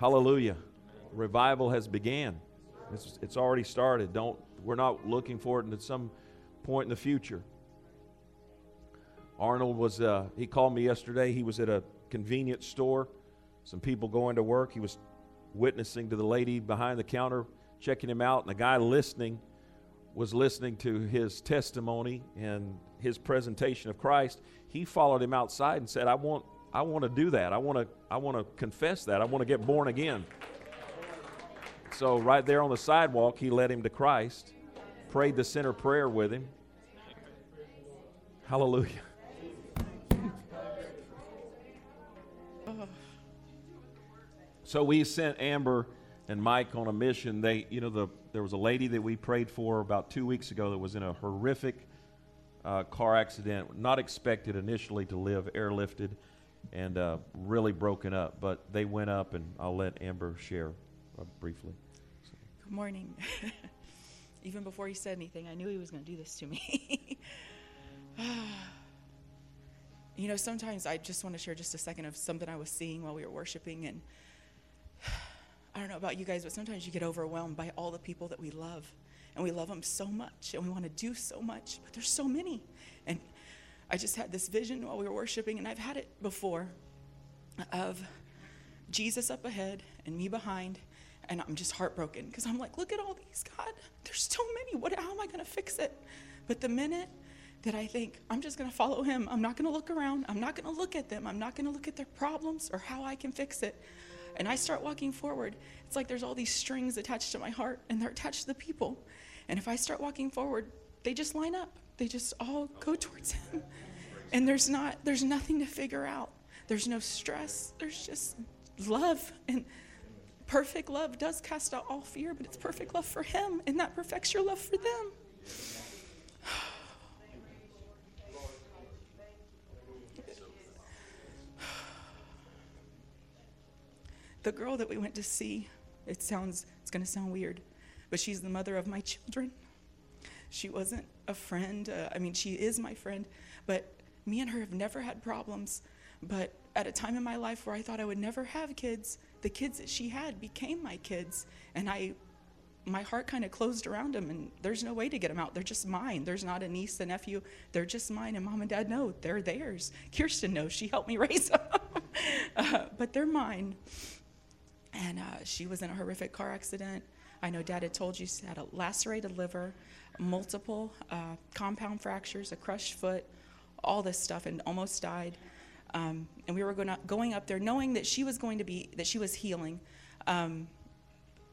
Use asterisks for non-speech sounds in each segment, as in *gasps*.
Hallelujah. Revival has began. It's, it's already started. Don't we're not looking for it at some point in the future. Arnold was uh, he called me yesterday. He was at a convenience store. Some people going to work. He was witnessing to the lady behind the counter, checking him out, and the guy listening was listening to his testimony and his presentation of Christ. He followed him outside and said, "I want I want to do that. I want to I want to confess that. I want to get born again." So right there on the sidewalk, he led him to Christ, prayed the sinner prayer with him. Hallelujah. So we sent Amber and Mike on a mission. They, you know, the there was a lady that we prayed for about two weeks ago that was in a horrific uh, car accident, not expected initially to live, airlifted, and uh, really broken up. But they went up, and I'll let Amber share uh, briefly. So. Good morning. *laughs* Even before he said anything, I knew he was going to do this to me. *sighs* you know, sometimes I just want to share just a second of something I was seeing while we were worshiping, and *sighs* I don't know about you guys, but sometimes you get overwhelmed by all the people that we love. And we love them so much and we want to do so much, but there's so many. And I just had this vision while we were worshiping, and I've had it before of Jesus up ahead and me behind. And I'm just heartbroken because I'm like, look at all these, God. There's so many. What, how am I going to fix it? But the minute that I think I'm just going to follow him, I'm not going to look around, I'm not going to look at them, I'm not going to look at their problems or how I can fix it and I start walking forward, it's like there's all these strings attached to my heart and they're attached to the people. And if I start walking forward, they just line up. They just all go towards him. And there's not there's nothing to figure out. There's no stress. There's just love and perfect love does cast out all fear, but it's perfect love for him and that perfects your love for them. *sighs* the girl that we went to see, it sounds, it's going to sound weird, but she's the mother of my children. She wasn't a friend. Uh, I mean, she is my friend, but me and her have never had problems. But at a time in my life where I thought I would never have kids, the kids that she had became my kids. And I, my heart kind of closed around them, and there's no way to get them out. They're just mine. There's not a niece, a nephew. They're just mine. And mom and dad know they're theirs. Kirsten knows. She helped me *laughs* raise them. uh, but they're mine and uh, she was in a horrific car accident. I know Dad had told you she had a lacerated liver, multiple uh, compound fractures, a crushed foot, all this stuff, and almost died. Um, and we were going, going up there knowing that she was going to be that she was healing, um,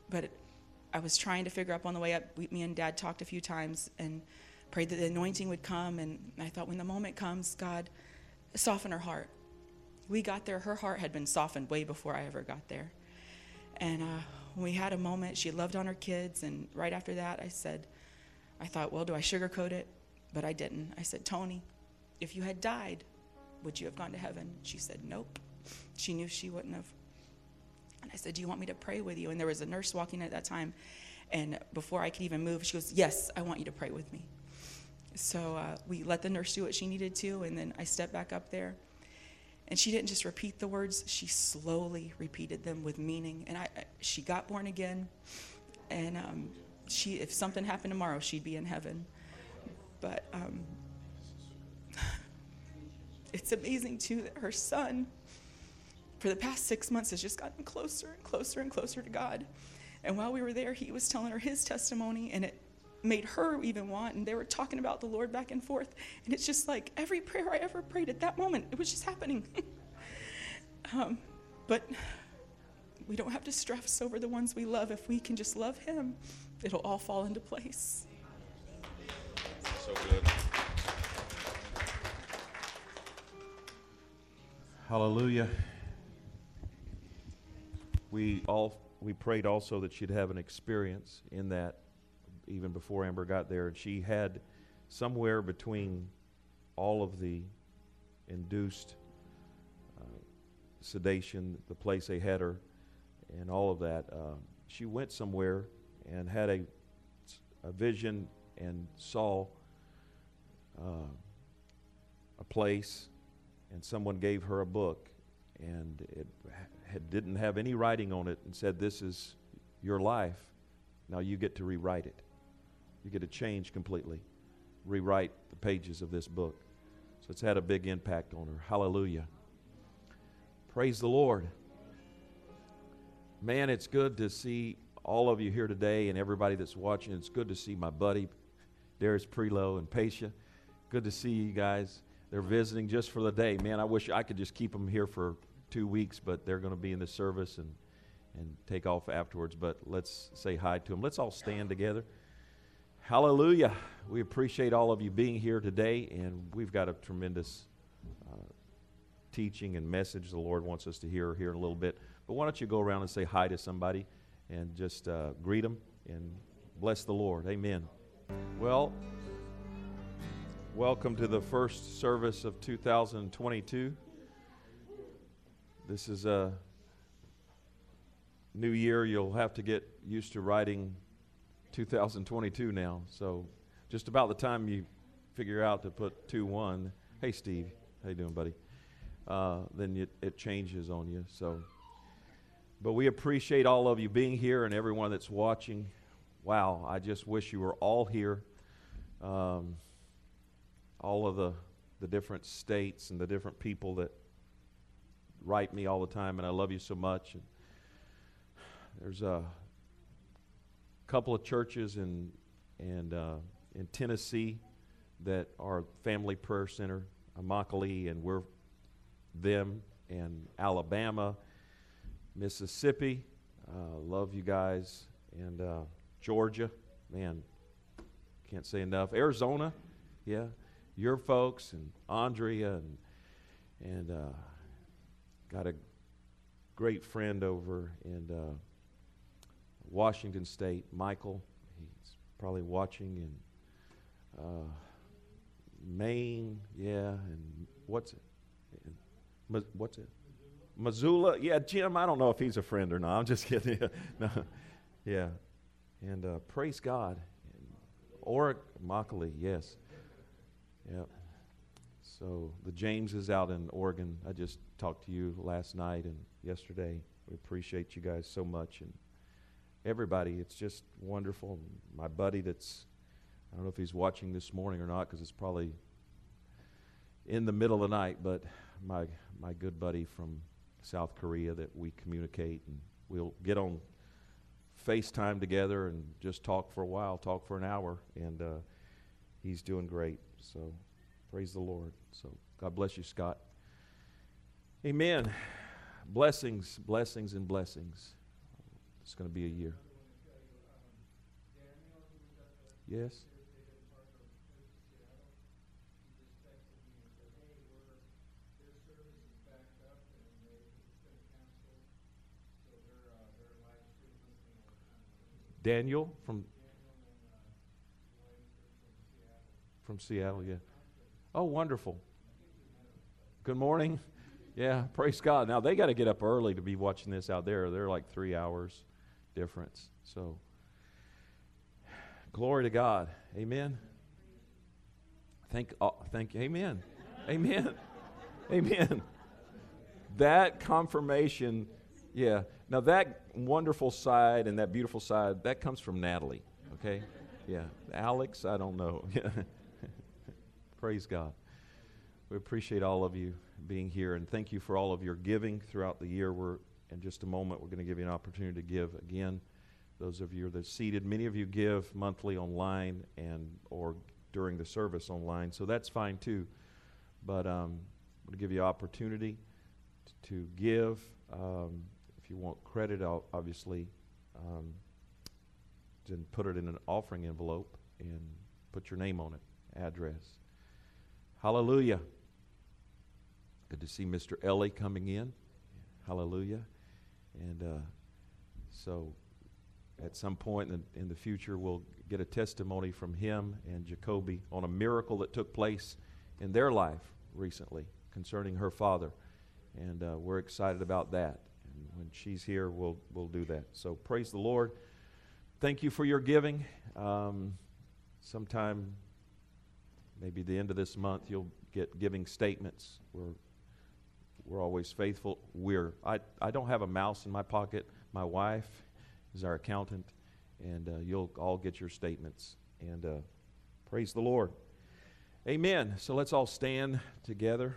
but I was trying to figure out on the way up. We, me and Dad talked a few times and prayed that the anointing would come. And I thought, when the moment comes, God, soften her heart. We got there; her heart had been softened way before I ever got there. And uh, we had a moment, she loved on her kids. And right after that, I said, I thought, well, do I sugarcoat it? But I didn't. I said, Tony, if you had died, would you have gone to heaven? She said, nope. She knew she wouldn't have. And I said, Do you want me to pray with you? And there was a nurse walking at that time. And before I could even move, she goes, Yes, I want you to pray with me. So uh, we let the nurse do what she needed to. And then I stepped back up there. And she didn't just repeat the words, she slowly repeated them with meaning. And I, she got born again. And um, she, if something happened tomorrow, she'd be in heaven. But um, *laughs* it's amazing, too, that her son, for the past six months, has just gotten closer and closer and closer to God. And while we were there, he was telling her his testimony, and it made her even want. And they were talking about the Lord back and forth. And it's just like every prayer I ever prayed at that moment, it was just happening. *laughs* um, but we don't have to stress over the ones we love. If we can just love Him, it'll all fall into place. So good. Hallelujah. We all we prayed also that she'd have an experience in that even before Amber got there, and she had somewhere between all of the induced uh, sedation, the place they had her, and all of that. Uh, she went somewhere and had a, a vision and saw uh, a place, and someone gave her a book, and it had, didn't have any writing on it and said, This is your life, now you get to rewrite it. You get to change completely, rewrite the pages of this book. So it's had a big impact on her. Hallelujah. Praise the Lord. Man, it's good to see all of you here today and everybody that's watching. It's good to see my buddy, Darius Prelo and Pacia. Good to see you guys. They're visiting just for the day. Man, I wish I could just keep them here for two weeks, but they're going to be in the service and, and take off afterwards. But let's say hi to them. Let's all stand together. Hallelujah. We appreciate all of you being here today, and we've got a tremendous uh, teaching and message the Lord wants us to hear here in a little bit. But why don't you go around and say hi to somebody and just uh, greet them and bless the Lord. Amen. Well, welcome to the first service of 2022. This is a new year. You'll have to get used to writing 2022 now. So, just about the time you figure out to put 2 1, hey, Steve, how you doing, buddy? Uh, then it, it changes on you. So, but we appreciate all of you being here and everyone that's watching. Wow, I just wish you were all here. Um, all of the, the different states and the different people that write me all the time, and I love you so much. And there's a couple of churches in, and, uh, in Tennessee that are Family Prayer Center, Immokalee, and we're them, and Alabama Mississippi. Uh, love you guys. And uh, Georgia, man, can't say enough. Arizona, yeah, your folks and Andrea and and uh, got a great friend over in uh, Washington State, Michael. He's probably watching in uh, Maine, yeah, and what's it? What's it? Missoula. Yeah, Jim, I don't know if he's a friend or not. I'm just *laughs* kidding. *laughs* no. Yeah. And uh, praise God. Oric Immokalee, yes. Yep. So the James is out in Oregon. I just talked to you last night and yesterday. We appreciate you guys so much and everybody. It's just wonderful. My buddy that's I don't know if he's watching this morning or not because it's probably in the middle of the night, but my my good buddy from South Korea that we communicate and we'll get on FaceTime together and just talk for a while, talk for an hour, and uh, he's doing great. So praise the Lord. So God bless you, Scott. Amen. Blessings, blessings, and blessings. It's going to be a year. Yes. Daniel from from Seattle, yeah. Oh, wonderful. Good morning. *laughs* Yeah, praise God. Now they got to get up early to be watching this out there. They're like three hours difference. So, glory to God. Amen. Thank, uh, thank, amen, amen, *laughs* amen. That confirmation, yeah. Now, that wonderful side and that beautiful side, that comes from Natalie, okay? Yeah. Alex, I don't know. *laughs* Praise God. We appreciate all of you being here and thank you for all of your giving throughout the year. We're, in just a moment, we're going to give you an opportunity to give again. Those of you that are seated, many of you give monthly online and or during the service online, so that's fine too. But um, I'm going to give you opportunity to, to give. Um, if you want credit, obviously, um, then put it in an offering envelope and put your name on it, address. Hallelujah. Good to see Mr. Ellie coming in. Hallelujah. And uh, so at some point in the, in the, future, we'll get a testimony from him and Jacoby on a miracle that took place in their life recently concerning her father. And uh, we're excited about that when she's here, we'll, we'll do that. So praise the Lord. Thank you for your giving. Um, sometime, maybe the end of this month, you'll get giving statements where we're always faithful. We're I, I don't have a mouse in my pocket. My wife is our accountant, and uh, you'll all get your statements. And uh, praise the Lord. Amen. So let's all stand together.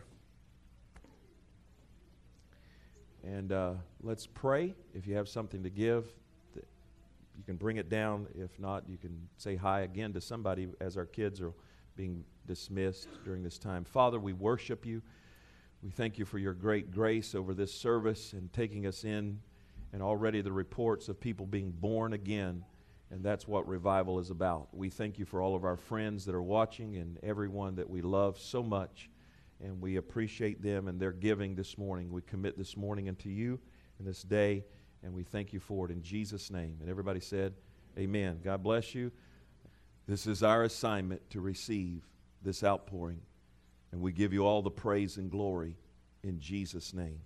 And uh, let's pray. If you have something to give, you can bring it down. If not, you can say hi again to somebody as our kids are being dismissed during this time. Father, we worship you. We thank you for your great grace over this service and taking us in, and already the reports of people being born again. And that's what revival is about. We thank you for all of our friends that are watching and everyone that we love so much. And we appreciate them and their giving this morning. We commit this morning unto you and this day, and we thank you for it in Jesus' name. And everybody said, Amen. God bless you. This is our assignment to receive this outpouring. And we give you all the praise and glory in Jesus' name.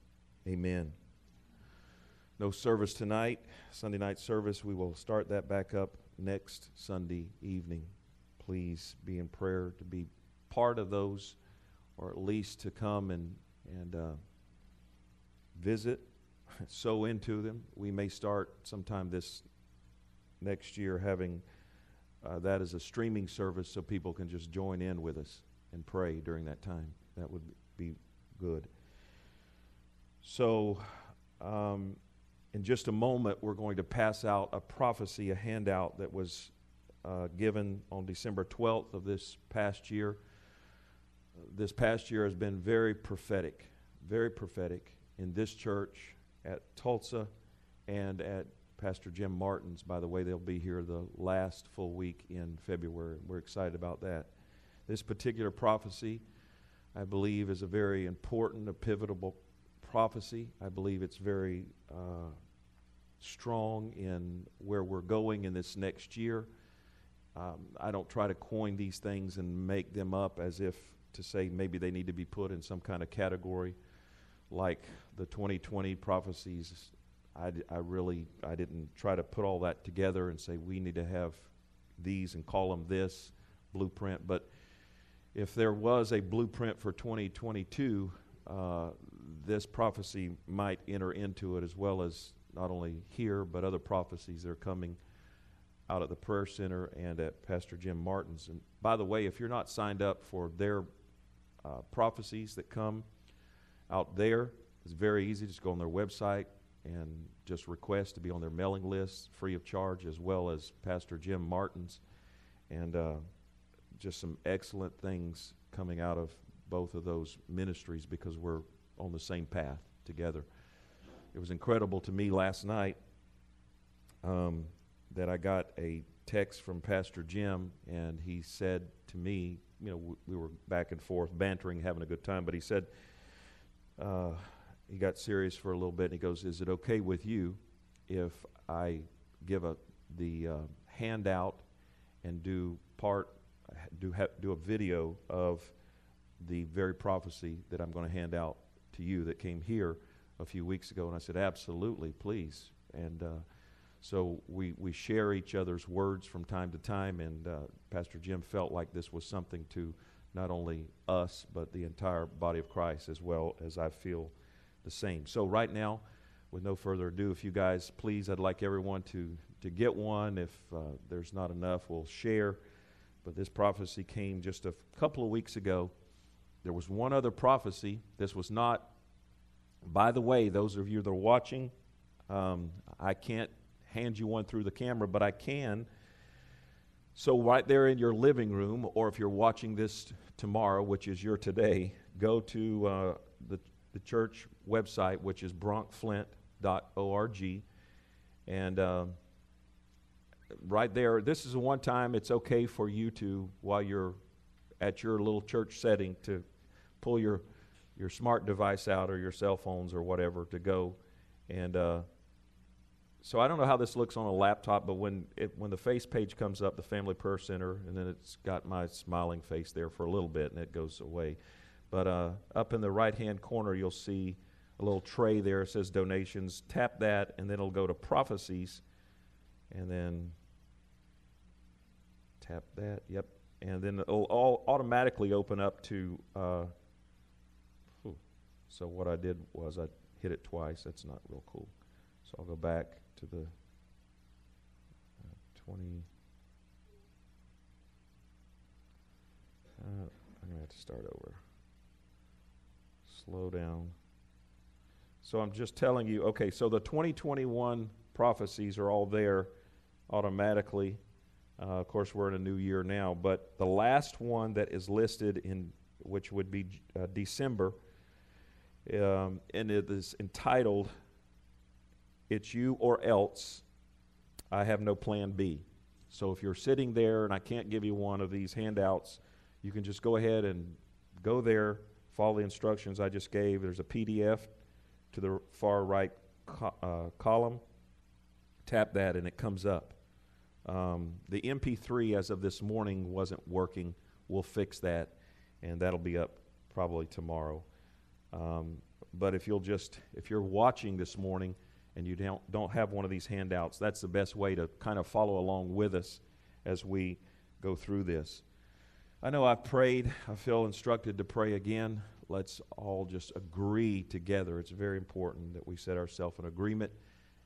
Amen. No service tonight, Sunday night service. We will start that back up next Sunday evening. Please be in prayer to be part of those, or at least to come and, and uh, visit, *laughs* sow into them. We may start sometime this next year having uh, that as a streaming service so people can just join in with us and pray during that time. That would be good. So, um, in just a moment, we're going to pass out a prophecy, a handout that was uh, given on December 12th of this past year. This past year has been very prophetic, very prophetic in this church, at Tulsa, and at Pastor Jim Martin's. By the way, they'll be here the last full week in February. We're excited about that. This particular prophecy, I believe, is a very important, a pivotal prophecy. I believe it's very uh, strong in where we're going in this next year. Um, I don't try to coin these things and make them up as if to say maybe they need to be put in some kind of category like the 2020 prophecies. I, I really I didn't try to put all that together and say we need to have these and call them this blueprint. But if there was a blueprint for 2022, uh, this prophecy might enter into it as well as not only here, but other prophecies that are coming out at the Prayer Center and at Pastor Jim Martin's. And by the way, if you're not signed up for their uh, prophecies that come out there, it's very easy. Just go on their website and just request to be on their mailing list free of charge, as well as Pastor Jim Martin's. And uh, just some excellent things coming out of both of those ministries because we're on the same path together. It was incredible to me last night um, that I got a text from Pastor Jim, and he said to me, you know, w- we were back and forth, bantering, having a good time, but he said, uh, he got serious for a little bit, and he goes, Is it okay with you if I give a, the uh, handout and do part, do, ha- do a video of the very prophecy that I'm going to hand out to you that came here? a few weeks ago, and I said, Absolutely, please. And uh, so we, we share each other's words from time to time, and uh, Pastor Jim felt like this was something to not only us, but the entire body of Christ, as well as I feel the same. So, right now, with no further ado, if you guys please, I'd like everyone to, to get one. If uh, there's not enough, we'll share. But this prophecy came just a couple of weeks ago. There was one other prophecy. This was not by the way, those of you that are watching, um, I can't hand you one through the camera, but I can. So, right there in your living room, or if you're watching this tomorrow, which is your today, go to uh, the, the church website, which is bronkflint.org. And uh, right there, this is the one time it's okay for you to, while you're at your little church setting, to pull your your smart device out or your cell phones or whatever to go. And uh, so I don't know how this looks on a laptop, but when it, when the face page comes up, the Family Prayer Center, and then it's got my smiling face there for a little bit, and it goes away. But uh, up in the right hand corner, you'll see a little tray there. It says donations. Tap that, and then it'll go to prophecies, and then tap that. Yep, and then it'll all automatically open up to. Uh, So what I did was I hit it twice. That's not real cool. So I'll go back to the uh, 20. Uh, I'm going to have to start over. Slow down. So I'm just telling you, okay, so the 2021 prophecies are all there automatically. Uh, of course, we're in a new year now, but the last one that is listed in which would be uh, December, um, and it is entitled "It's You or Else." I have no plan B. So if you're sitting there and I can't give you one of these handouts, you can just go ahead and go there, follow the instructions I just gave. There's a PDF to the far right co- uh, column. Tap that and it comes up. Um, the MP3 as of this morning wasn't working. We'll fix that, and that'll be up probably tomorrow. Um, but if you'll just, if you're watching this morning and you don't, don't have one of these handouts, that's the best way to kind of follow along with us as we go through this. I know I've prayed. I feel instructed to pray again. Let's all just agree together. It's very important that we set ourselves in agreement.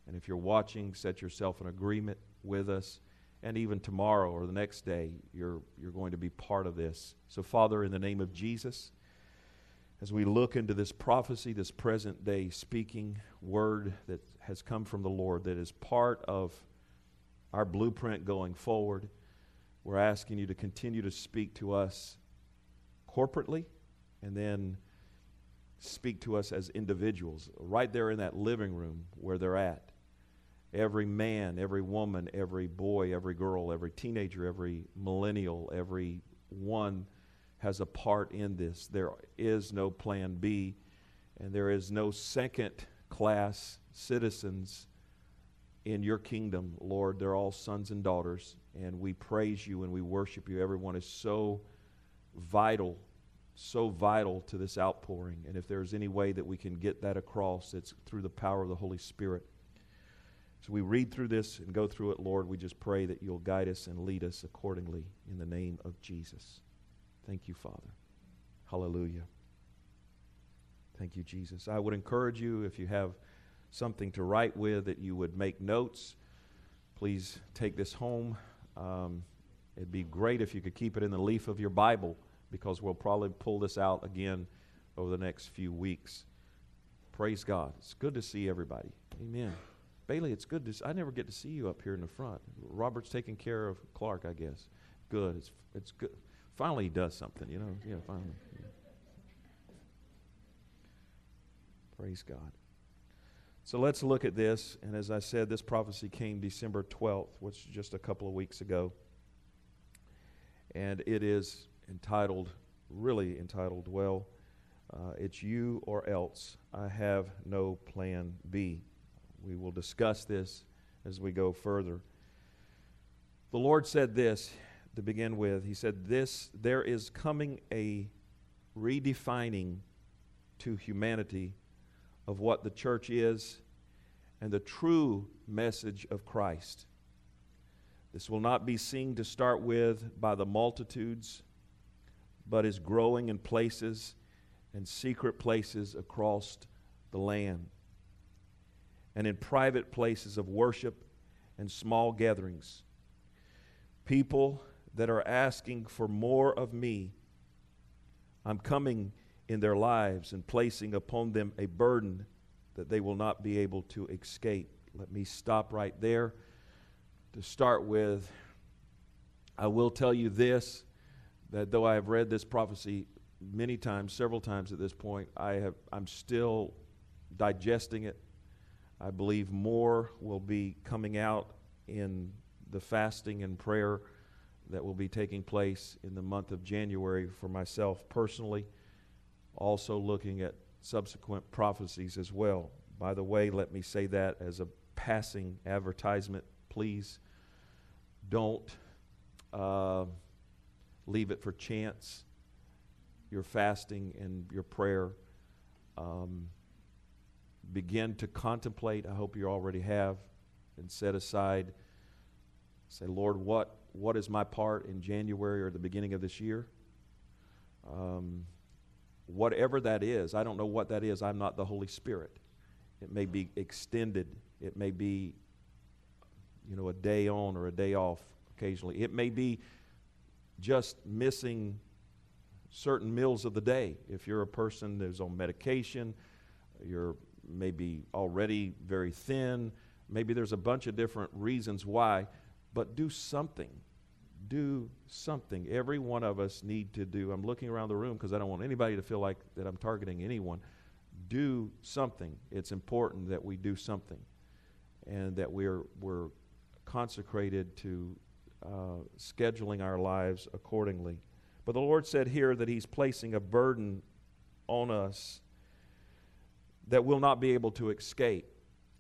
And if you're watching, set yourself in agreement with us and even tomorrow or the next day, you're, you're going to be part of this. So, Father, in the name of Jesus, as we look into this prophecy, this present day speaking word that has come from the Lord, that is part of our blueprint going forward, we're asking you to continue to speak to us corporately and then speak to us as individuals right there in that living room where they're at every man, every woman, every boy, every girl, every teenager, every millennial, every one has a part in this. There is no plan B, and there is no second class citizens in your kingdom, Lord. They're all sons and daughters, and we praise you and we worship you. Everyone is so vital, so vital to this outpouring. And if there's any way that we can get that across, it's through the power of the Holy Spirit. So we read through this and go through it, Lord. We just pray that you'll guide us and lead us accordingly in the name of Jesus. Thank you, Father. Hallelujah. Thank you, Jesus. I would encourage you, if you have something to write with, that you would make notes. Please take this home. Um, it'd be great if you could keep it in the leaf of your Bible because we'll probably pull this out again over the next few weeks. Praise God. It's good to see everybody. Amen. Bailey, it's good to. See, I never get to see you up here in the front. Robert's taking care of Clark, I guess. Good. It's it's good. Finally, he does something. You know. Yeah. Finally. Praise God. So let's look at this. And as I said, this prophecy came December 12th, which is just a couple of weeks ago. And it is entitled, really entitled, well, uh, it's you or else. I have no plan B. We will discuss this as we go further. The Lord said this to begin with. He said, This there is coming a redefining to humanity of what the church is and the true message of Christ. This will not be seen to start with by the multitudes, but is growing in places and secret places across the land and in private places of worship and small gatherings. People that are asking for more of me, I'm coming in their lives and placing upon them a burden that they will not be able to escape. Let me stop right there. To start with, I will tell you this that though I have read this prophecy many times, several times at this point, I have, I'm still digesting it. I believe more will be coming out in the fasting and prayer that will be taking place in the month of January for myself personally. Also, looking at subsequent prophecies as well. By the way, let me say that as a passing advertisement. Please don't uh, leave it for chance. Your fasting and your prayer. Um, begin to contemplate. I hope you already have, and set aside. Say, Lord, what what is my part in January or the beginning of this year? Um, whatever that is, I don't know what that is. I'm not the Holy Spirit. It may be extended, it may be, you know, a day on or a day off occasionally. It may be just missing certain meals of the day. If you're a person who's on medication, you're maybe already very thin, maybe there's a bunch of different reasons why, but do something. Do something. Every one of us need to do. I'm looking around the room because I don't want anybody to feel like that I'm targeting anyone. Do something. It's important that we do something and that we're, we're consecrated to uh, scheduling our lives accordingly. But the Lord said here that He's placing a burden on us that we'll not be able to escape.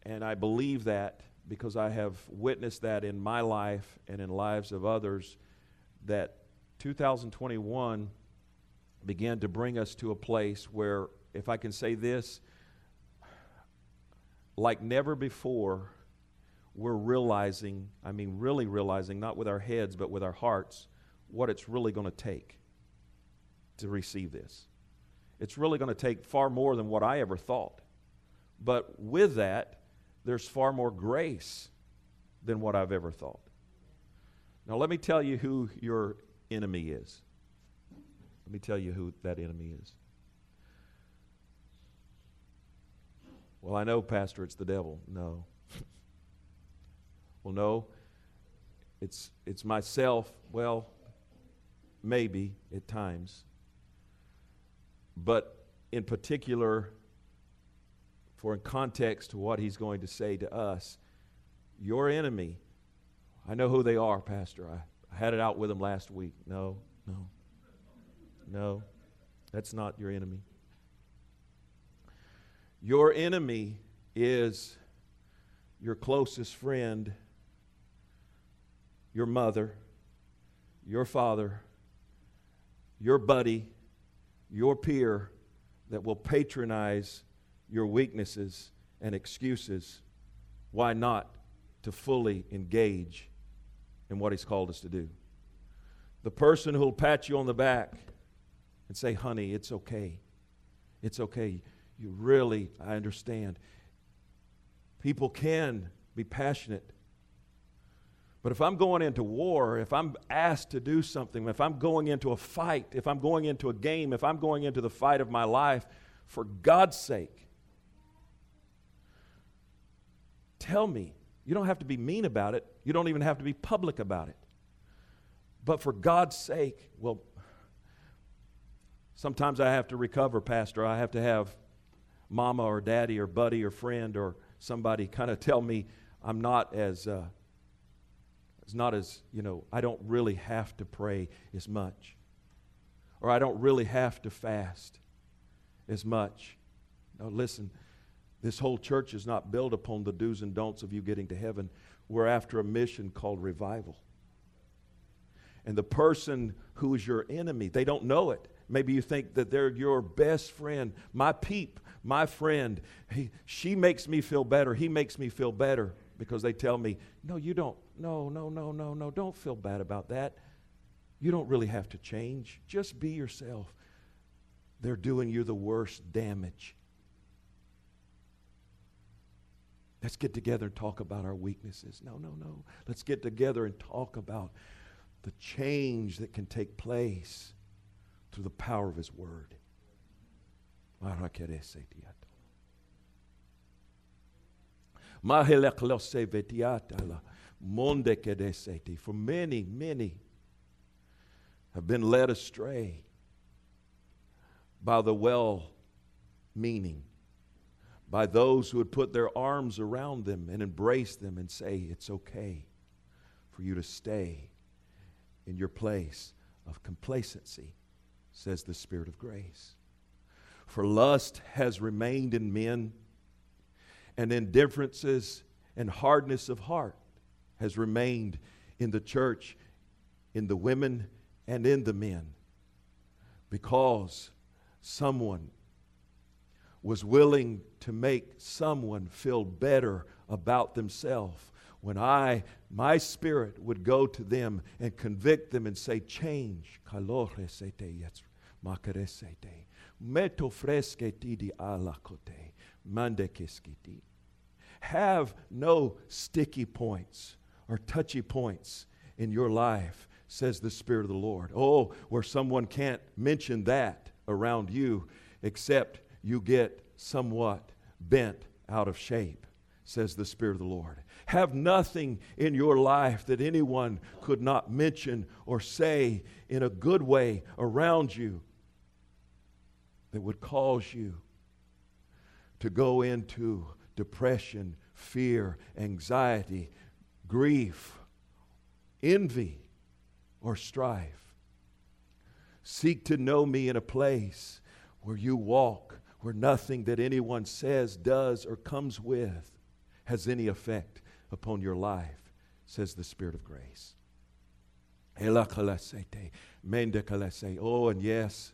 And I believe that because I have witnessed that in my life and in lives of others that 2021 began to bring us to a place where, if I can say this, like never before, we're realizing, I mean, really realizing, not with our heads, but with our hearts, what it's really going to take to receive this. It's really going to take far more than what I ever thought. But with that, there's far more grace than what I've ever thought. Now, let me tell you who your enemy is. Let me tell you who that enemy is. Well, I know, Pastor, it's the devil. No. *laughs* well, no. It's, it's myself. Well, maybe at times. But in particular, for in context to what he's going to say to us, your enemy, I know who they are, Pastor. I, I had it out with them last week. No, no, no, that's not your enemy. Your enemy is your closest friend, your mother, your father, your buddy, your peer that will patronize your weaknesses and excuses why not to fully engage in what He's called us to do. The person who'll pat you on the back and say, honey, it's okay. It's okay. You really, I understand. People can be passionate. But if I'm going into war, if I'm asked to do something, if I'm going into a fight, if I'm going into a game, if I'm going into the fight of my life, for God's sake, tell me. You don't have to be mean about it, you don't even have to be public about it. But for God's sake, well, sometimes I have to recover, Pastor. I have to have mama or daddy or buddy or friend or somebody kind of tell me I'm not as. Uh, it's not as, you know, I don't really have to pray as much. Or I don't really have to fast as much. No, listen, this whole church is not built upon the do's and don'ts of you getting to heaven. We're after a mission called revival. And the person who is your enemy, they don't know it. Maybe you think that they're your best friend, my peep, my friend. He, she makes me feel better. He makes me feel better because they tell me, no, you don't. No, no, no, no, no. Don't feel bad about that. You don't really have to change. Just be yourself. They're doing you the worst damage. Let's get together and talk about our weaknesses. No, no, no. Let's get together and talk about the change that can take place through the power of His Word. For many, many have been led astray by the well meaning by those who would put their arms around them and embrace them and say, It's okay for you to stay in your place of complacency, says the Spirit of grace. For lust has remained in men, and indifferences and hardness of heart has remained in the church, in the women, and in the men, because someone was willing to make someone feel better about themselves when I, my spirit, would go to them and convict them and say, Change. Have no sticky points or touchy points in your life, says the Spirit of the Lord. Oh, where someone can't mention that around you except you get somewhat bent out of shape, says the Spirit of the Lord. Have nothing in your life that anyone could not mention or say in a good way around you that would cause you to go into depression, fear, anxiety, grief, envy, or strife. Seek to know me in a place where you walk, where nothing that anyone says, does, or comes with has any effect upon your life, says the Spirit of grace. Oh, and yes,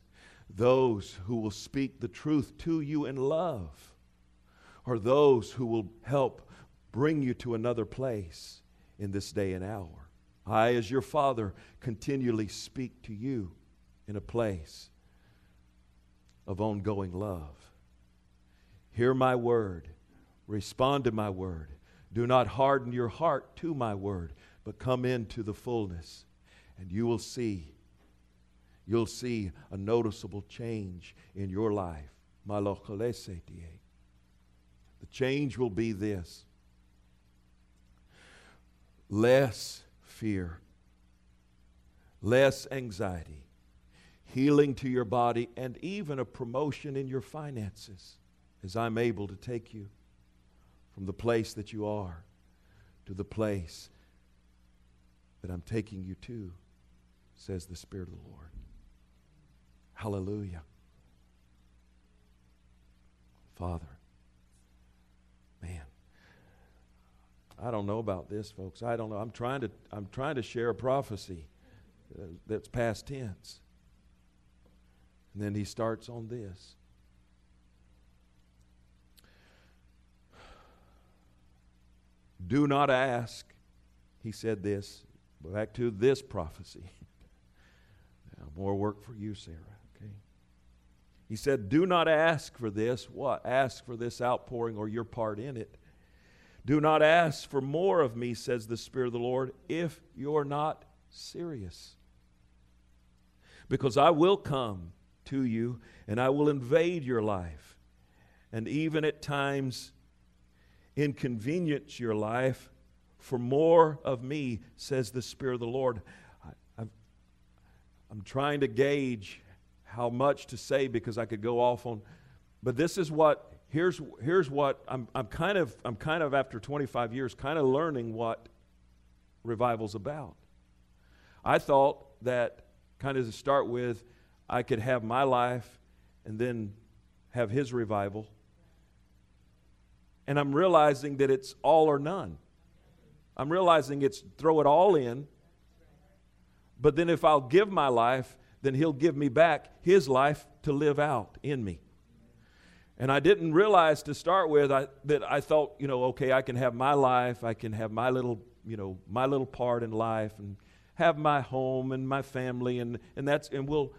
those who will speak the truth to you in love are those who will help bring you to another place in this day and hour. I, as your Father, continually speak to you in a place of ongoing love. Hear my word, respond to my word. Do not harden your heart to my word, but come into the fullness, and you will see. You'll see a noticeable change in your life. The change will be this less fear, less anxiety, healing to your body, and even a promotion in your finances as I'm able to take you from the place that you are to the place that I'm taking you to, says the Spirit of the Lord. Hallelujah. Father, man, I don't know about this, folks. I don't know. I'm trying to, I'm trying to share a prophecy uh, that's past tense. And then he starts on this. Do not ask, he said this, back to this prophecy. *laughs* now, more work for you, Sarah, okay? He said, Do not ask for this. What? Ask for this outpouring or your part in it. Do not ask for more of me, says the Spirit of the Lord, if you're not serious. Because I will come to you and I will invade your life. And even at times, inconvenience your life for more of me, says the Spirit of the Lord. I, am trying to gauge how much to say because I could go off on, but this is what here's here's what I'm I'm kind of I'm kind of after 25 years kind of learning what revival's about. I thought that kind of to start with, I could have my life and then have his revival and I'm realizing that it's all or none. I'm realizing it's throw it all in. But then if I'll give my life, then He'll give me back His life to live out in me. And I didn't realize to start with I, that I thought, you know, okay, I can have my life, I can have my little, you know, my little part in life, and have my home and my family, and and that's and we'll,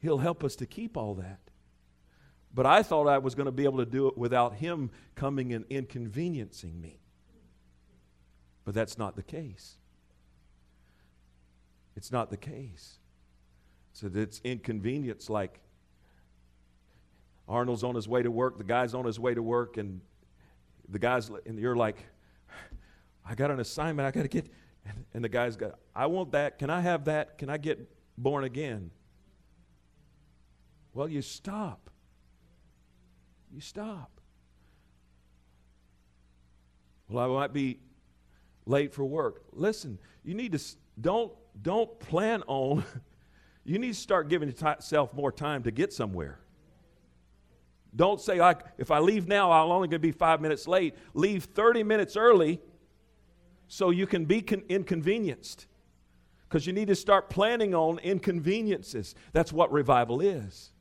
He'll help us to keep all that. But I thought I was going to be able to do it without him coming and inconveniencing me. But that's not the case. It's not the case. So it's inconvenience like Arnold's on his way to work, the guy's on his way to work, and the guy's, and you're like, I got an assignment, I got to get, and the guy's got, I want that, can I have that? Can I get born again? Well, you stop you stop. Well, I might be late for work. Listen, you need to don't don't plan on. *laughs* You need to start giving yourself more time to get somewhere. Don't say, I, if I leave now, I'll only going to be five minutes late. Leave 30 minutes early so you can be con- inconvenienced. Because you need to start planning on inconveniences. That's what revival is.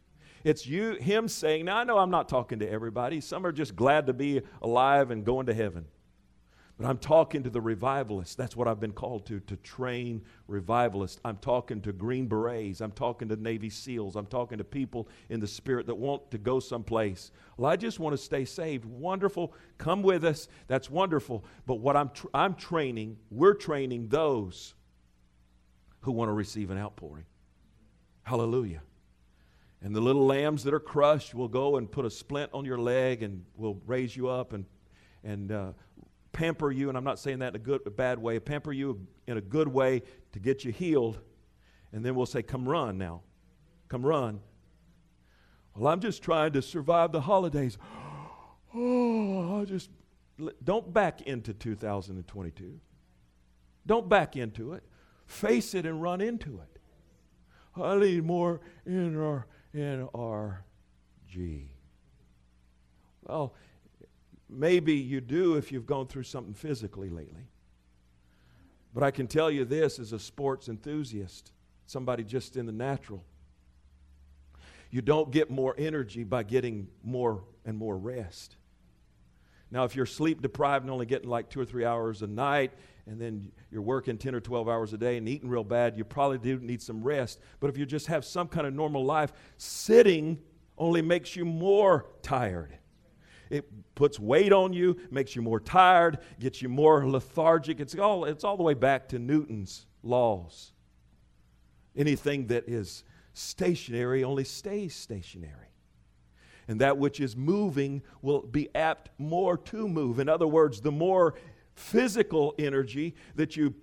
It's you, him saying, Now I know I'm not talking to everybody. Some are just glad to be alive and going to heaven. But I'm talking to the revivalists. That's what I've been called to, to train revivalists. I'm talking to Green Berets. I'm talking to Navy SEALs. I'm talking to people in the Spirit that want to go someplace. Well, I just want to stay saved. Wonderful. Come with us. That's wonderful. But what I'm, tr- I'm training, we're training those who want to receive an outpouring. Hallelujah. And the little lambs that are crushed will go and put a splint on your leg and will raise you up and, and uh, pamper you, and I'm not saying that in a good, a bad way, pamper you in a good way to get you healed, and then we'll say, "Come run now, come run." Well, I'm just trying to survive the holidays. *gasps* Oh, I just don't back into 2022. Don't back into it. Face it and run into it. I need more NR, NRG. Well, Maybe you do if you've gone through something physically lately. But I can tell you this as a sports enthusiast, somebody just in the natural. You don't get more energy by getting more and more rest. Now, if you're sleep deprived and only getting like two or three hours a night, and then you're working 10 or 12 hours a day and eating real bad, you probably do need some rest. But if you just have some kind of normal life, sitting only makes you more tired. It puts weight on you, makes you more tired, gets you more lethargic. It's all, it's all the way back to Newton's laws. Anything that is stationary only stays stationary. And that which is moving will be apt more to move. In other words, the more physical energy that you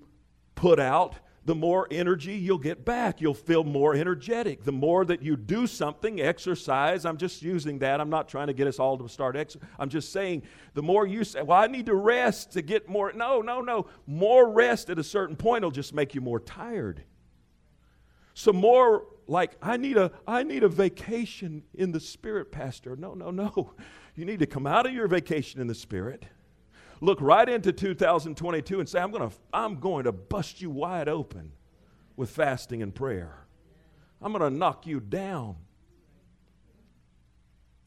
put out, the more energy you'll get back. You'll feel more energetic. The more that you do something, exercise, I'm just using that. I'm not trying to get us all to start exercise. I'm just saying, the more you say, well, I need to rest to get more. No, no, no. More rest at a certain point will just make you more tired. So more like I need a I need a vacation in the spirit, Pastor. No, no, no. *laughs* You need to come out of your vacation in the spirit look right into 2022 and say, I'm going to, I'm going to bust you wide open with fasting and prayer. I'm going to knock you down.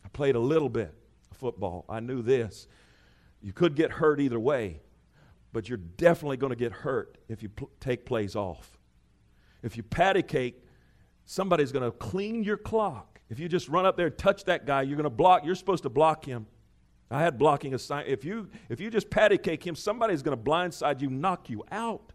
I played a little bit of football. I knew this. You could get hurt either way, but you're definitely going to get hurt if you pl- take plays off. If you patty cake, somebody's going to clean your clock. If you just run up there and touch that guy, you're going to block. You're supposed to block him. I had blocking a sign. If you if you just patty cake him, somebody's going to blindside you, knock you out.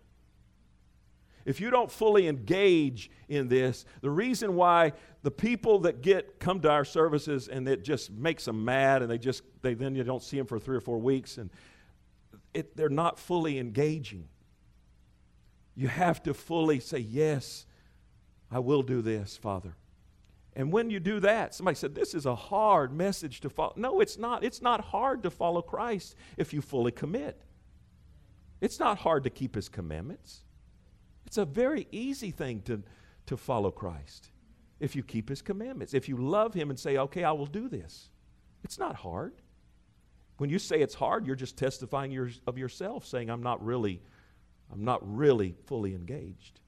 If you don't fully engage in this, the reason why the people that get come to our services and it just makes them mad and they just they then you don't see them for three or four weeks and it, they're not fully engaging. You have to fully say, Yes, I will do this, Father. And when you do that, somebody said, This is a hard message to follow. No, it's not. It's not hard to follow Christ if you fully commit. It's not hard to keep his commandments. It's a very easy thing to, to follow Christ if you keep his commandments. If you love him and say, Okay, I will do this. It's not hard. When you say it's hard, you're just testifying your, of yourself, saying, I'm not really, I'm not really fully engaged.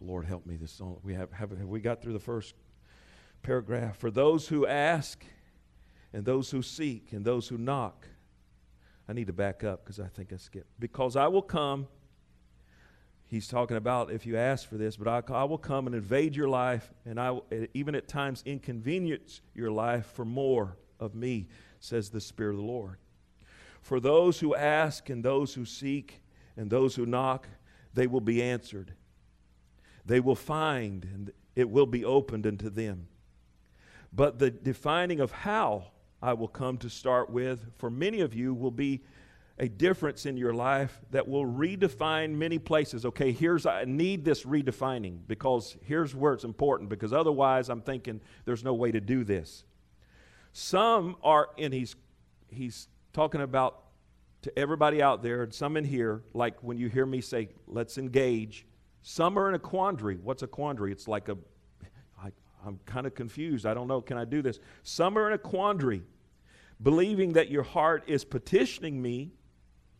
Lord, help me this song. We have, have, have we got through the first paragraph? For those who ask, and those who seek, and those who knock. I need to back up because I think I skipped. Because I will come. He's talking about if you ask for this, but I, I will come and invade your life, and I even at times inconvenience your life for more of me, says the Spirit of the Lord. For those who ask, and those who seek, and those who knock, they will be answered. They will find, and it will be opened unto them. But the defining of how I will come to start with, for many of you, will be a difference in your life that will redefine many places. Okay, here's, I need this redefining because here's where it's important because otherwise I'm thinking there's no way to do this. Some are, and he's, he's talking about to everybody out there, and some in here, like when you hear me say, let's engage, some are in a quandary. What's a quandary? It's like a, I, I'm kind of confused. I don't know. Can I do this? Some are in a quandary, believing that your heart is petitioning me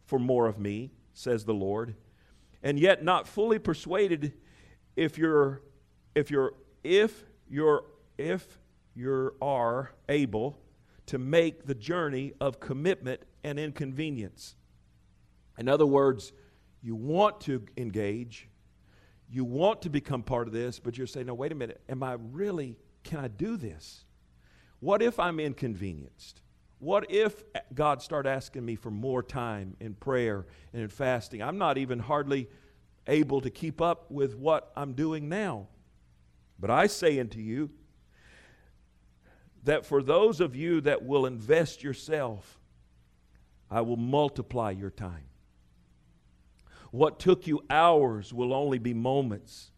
for more of me, says the Lord, and yet not fully persuaded if you're, if you're, if you're, if you are able to make the journey of commitment and inconvenience. In other words, you want to engage, you want to become part of this, but you're saying, no, wait a minute, am I really, can I do this? What if I'm inconvenienced? What if God start asking me for more time in prayer and in fasting? I'm not even hardly able to keep up with what I'm doing now. But I say unto you that for those of you that will invest yourself, I will multiply your time. What took you hours will only be moments.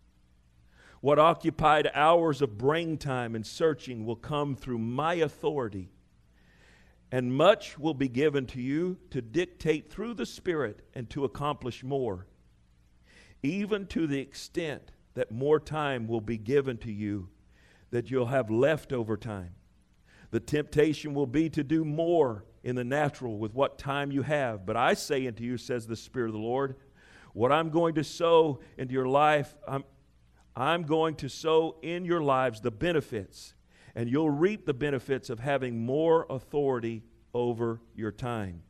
What occupied hours of brain time and searching will come through my authority. And much will be given to you to dictate through the Spirit and to accomplish more, even to the extent that more time will be given to you, that you'll have leftover time. The temptation will be to do more in the natural with what time you have. But I say unto you, says the Spirit of the Lord, what I'm going to sow into your life, I'm, I'm going to sow in your lives the benefits, and you'll reap the benefits of having more authority over your time.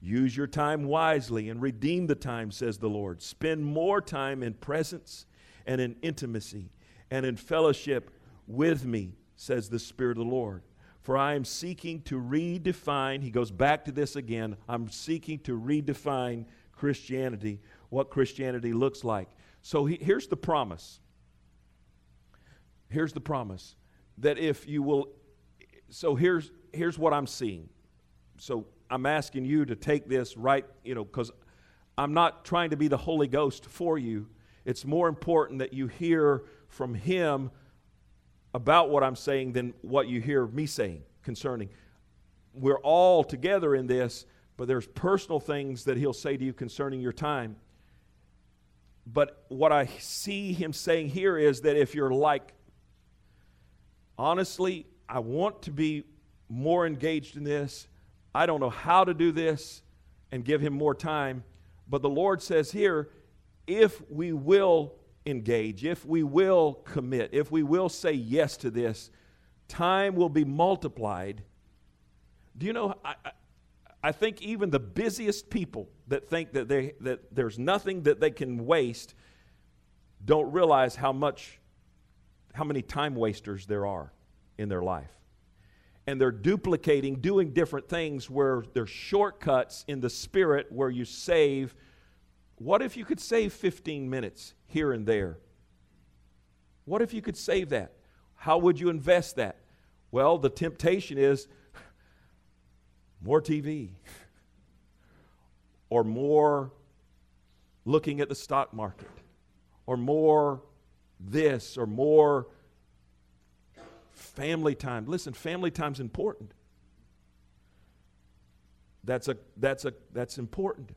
Use your time wisely and redeem the time, says the Lord. Spend more time in presence and in intimacy and in fellowship with me, says the Spirit of the Lord. For I am seeking to redefine, he goes back to this again, I'm seeking to redefine Christianity, what Christianity looks like. So he, here's the promise. Here's the promise that if you will, so here's, here's what I'm seeing. So I'm asking you to take this right, you know, because I'm not trying to be the Holy Ghost for you. It's more important that you hear from Him about what I'm saying than what you hear me saying concerning. We're all together in this, but there's personal things that He'll say to you concerning your time. But what I see Him saying here is that if you're like, honestly, I want to be more engaged in this, I don't know how to do this and give Him more time. But the Lord says here, if we will engage, if we will commit, if we will say yes to this, time will be multiplied. Do you know? I, I think even the busiest people that think that, they, that there's nothing that they can waste don't realize how much, how many time wasters there are in their life. And they're duplicating, doing different things where there's shortcuts in the spirit where you save what if you could save 15 minutes here and there? What if you could save that? How would you invest that? Well, the temptation is more TV or more looking at the stock market or more this or more family time. Listen, family time's important. That's a that's a that's important.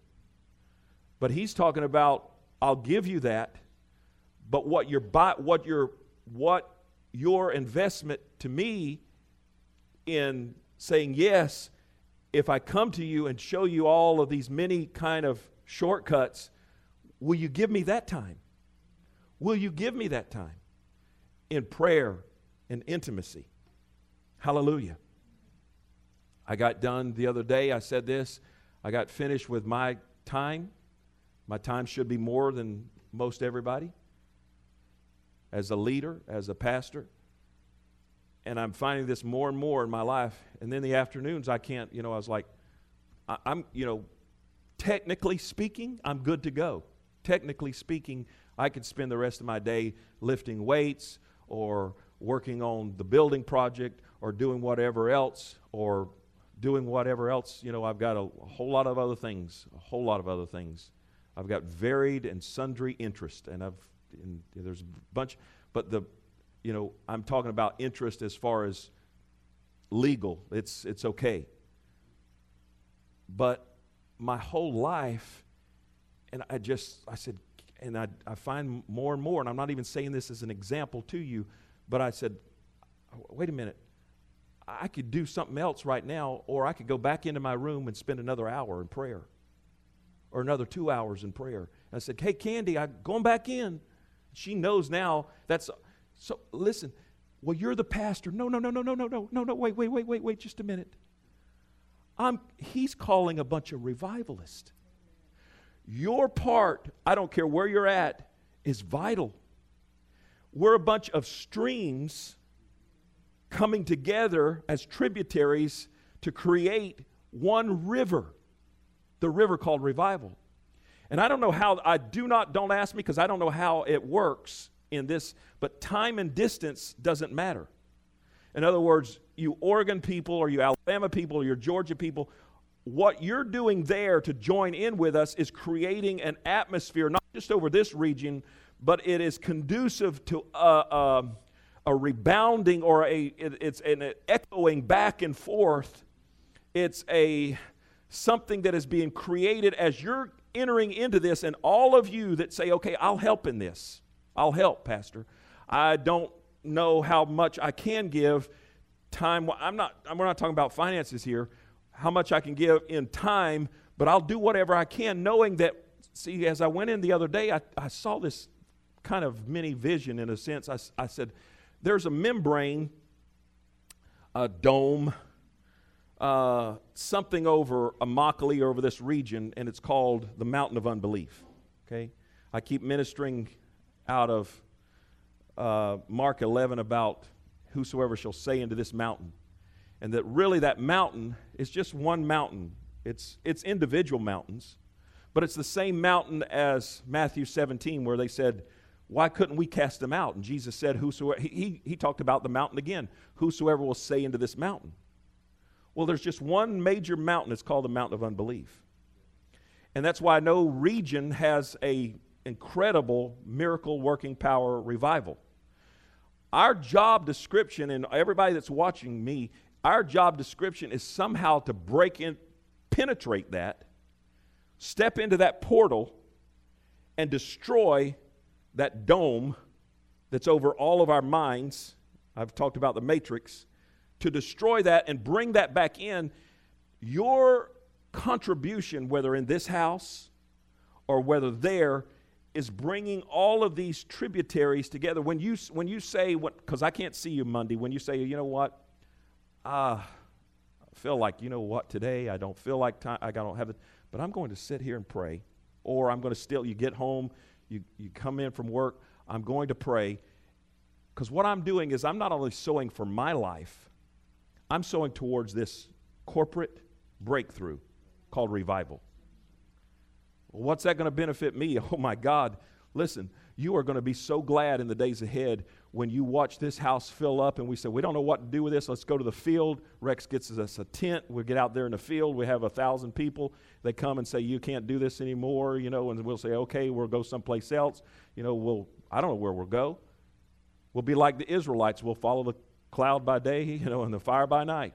But he's talking about, I'll give you that, but what your, what your, what your investment to me in saying yes, if I come to you and show you all of these many kind of shortcuts, will you give me that time? Will you give me that time in prayer and intimacy? Hallelujah. I got done the other day. I said this. I got finished with my time my time should be more than most everybody as a leader, as a pastor. And I'm finding this more and more in my life. And then the afternoons, I can't, you know, I was like, I, I'm, you know, technically speaking, I'm good to go. Technically speaking, I could spend the rest of my day lifting weights or working on the building project or doing whatever else or doing whatever else. You know, I've got a, a whole lot of other things, a whole lot of other things I've got varied and sundry interest, and I've and there's a bunch, but the, you know, I'm talking about interest as far as legal. It's it's okay. But my whole life, and I just I said, and I I find more and more, and I'm not even saying this as an example to you, but I said, wait a minute. I could do something else right now, or I could go back into my room and spend another hour in prayer or another two hours in prayer. And I said, Hey, Candy, I'm going back in. She knows now that's so. Listen, well, you're the pastor. No, no, no, no, no, no, no, no, no. Wait, wait, wait, wait, wait, just a minute. I'm, he's calling a bunch of revivalists. Your part, I don't care where you're at, is vital. We're a bunch of streams coming together as tributaries to create one river, the river called revival. And I don't know how, I do not, don't ask me because I don't know how it works in this, but time and distance doesn't matter. In other words, you Oregon people or you Alabama people or you Georgia people, what you're doing there to join in with us is creating an atmosphere, not just over this region, but it is conducive to a, a, a rebounding or a, it, it's an echoing back and forth. It's a something that is being created as you're entering into this, and all of you that say, okay, I'll help in this. I'll help, Pastor. I don't know how much I can give time. I'm not, we're not talking about finances here, how much I can give in time, but I'll do whatever I can, knowing that, see, as I went in the other day, I, I saw this kind of mini vision in a sense. I, I said, there's a membrane, a dome, uh, something over Immokalee over this region, and it's called the Mountain of Unbelief. Okay? I keep ministering out of uh, Mark 11 about whosoever shall say into this mountain. And that really that mountain is just one mountain. It's, it's individual mountains, but it's the same mountain as Matthew 17, where they said, Why couldn't we cast them out? And Jesus said, Whosoever, he, he, he talked about the mountain again, whosoever will say into this mountain. Well, there's just one major mountain, it's called the mountain of unbelief. And that's why no region has a incredible miracle working power revival. Our job description, and everybody that's watching me, our job description is somehow to break in, penetrate that, step into that portal, and destroy that dome that's over all of our minds. I've talked about the matrix. To destroy that and bring that back in, your contribution, whether in this house or whether there, is bringing all of these tributaries together. When you, when you say, what, because I can't see you Monday, when you say, you know what, uh, I feel like, you know what, today I don't feel like time, I don't have it, but I'm going to sit here and pray. Or I'm going to still, you get home, you, you come in from work, I'm going to pray. Because what I'm doing is I'm not only sowing for my life, I'm sowing towards this corporate breakthrough called revival. What's that going to benefit me? *laughs* Oh my God. Listen, you are going to be so glad in the days ahead when you watch this house fill up and we say, We don't know what to do with this. Let's go to the field. Rex gets us a tent. We get out there in the field. We have a thousand people. They come and say, You can't do this anymore, you know, and we'll say, Okay, we'll go someplace else. You know, we'll, I don't know where we'll go. We'll be like the Israelites. We'll follow the cloud by day, *laughs* you know, and the fire by night.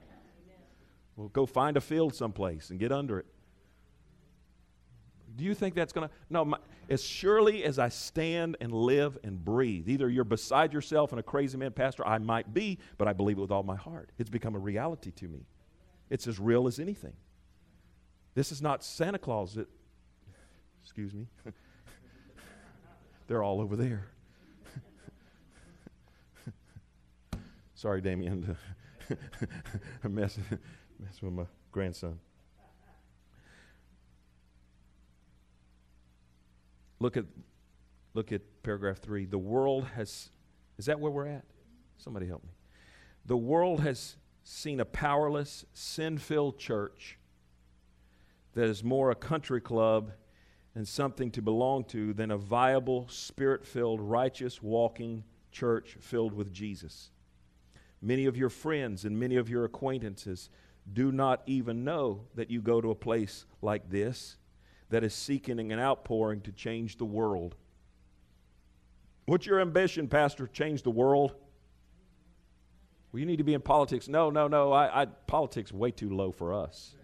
We'll go find a field someplace and get under it. Do you think that's going to? No, my, as surely as I stand and live and breathe, either you're beside yourself and a crazy man, Pastor, I might be, but I believe it with all my heart. It's become a reality to me. It's as real as anything. This is not Santa Claus. It, excuse me. *laughs* They're all over there. *laughs* Sorry, Damien, to *laughs* mess, mess with my grandson. Look at, look at paragraph three. The world has, is that where we're at? Somebody help me. The world has seen a powerless, sin filled church that is more a country club and something to belong to than a viable, spirit filled, righteous, walking church filled with Jesus. Many of your friends and many of your acquaintances do not even know that you go to a place like this that is seeking an outpouring to change the world. What's your ambition, Pastor? Change the world? Well, you need to be in politics. No, no, no. I, I, politics way too low for us.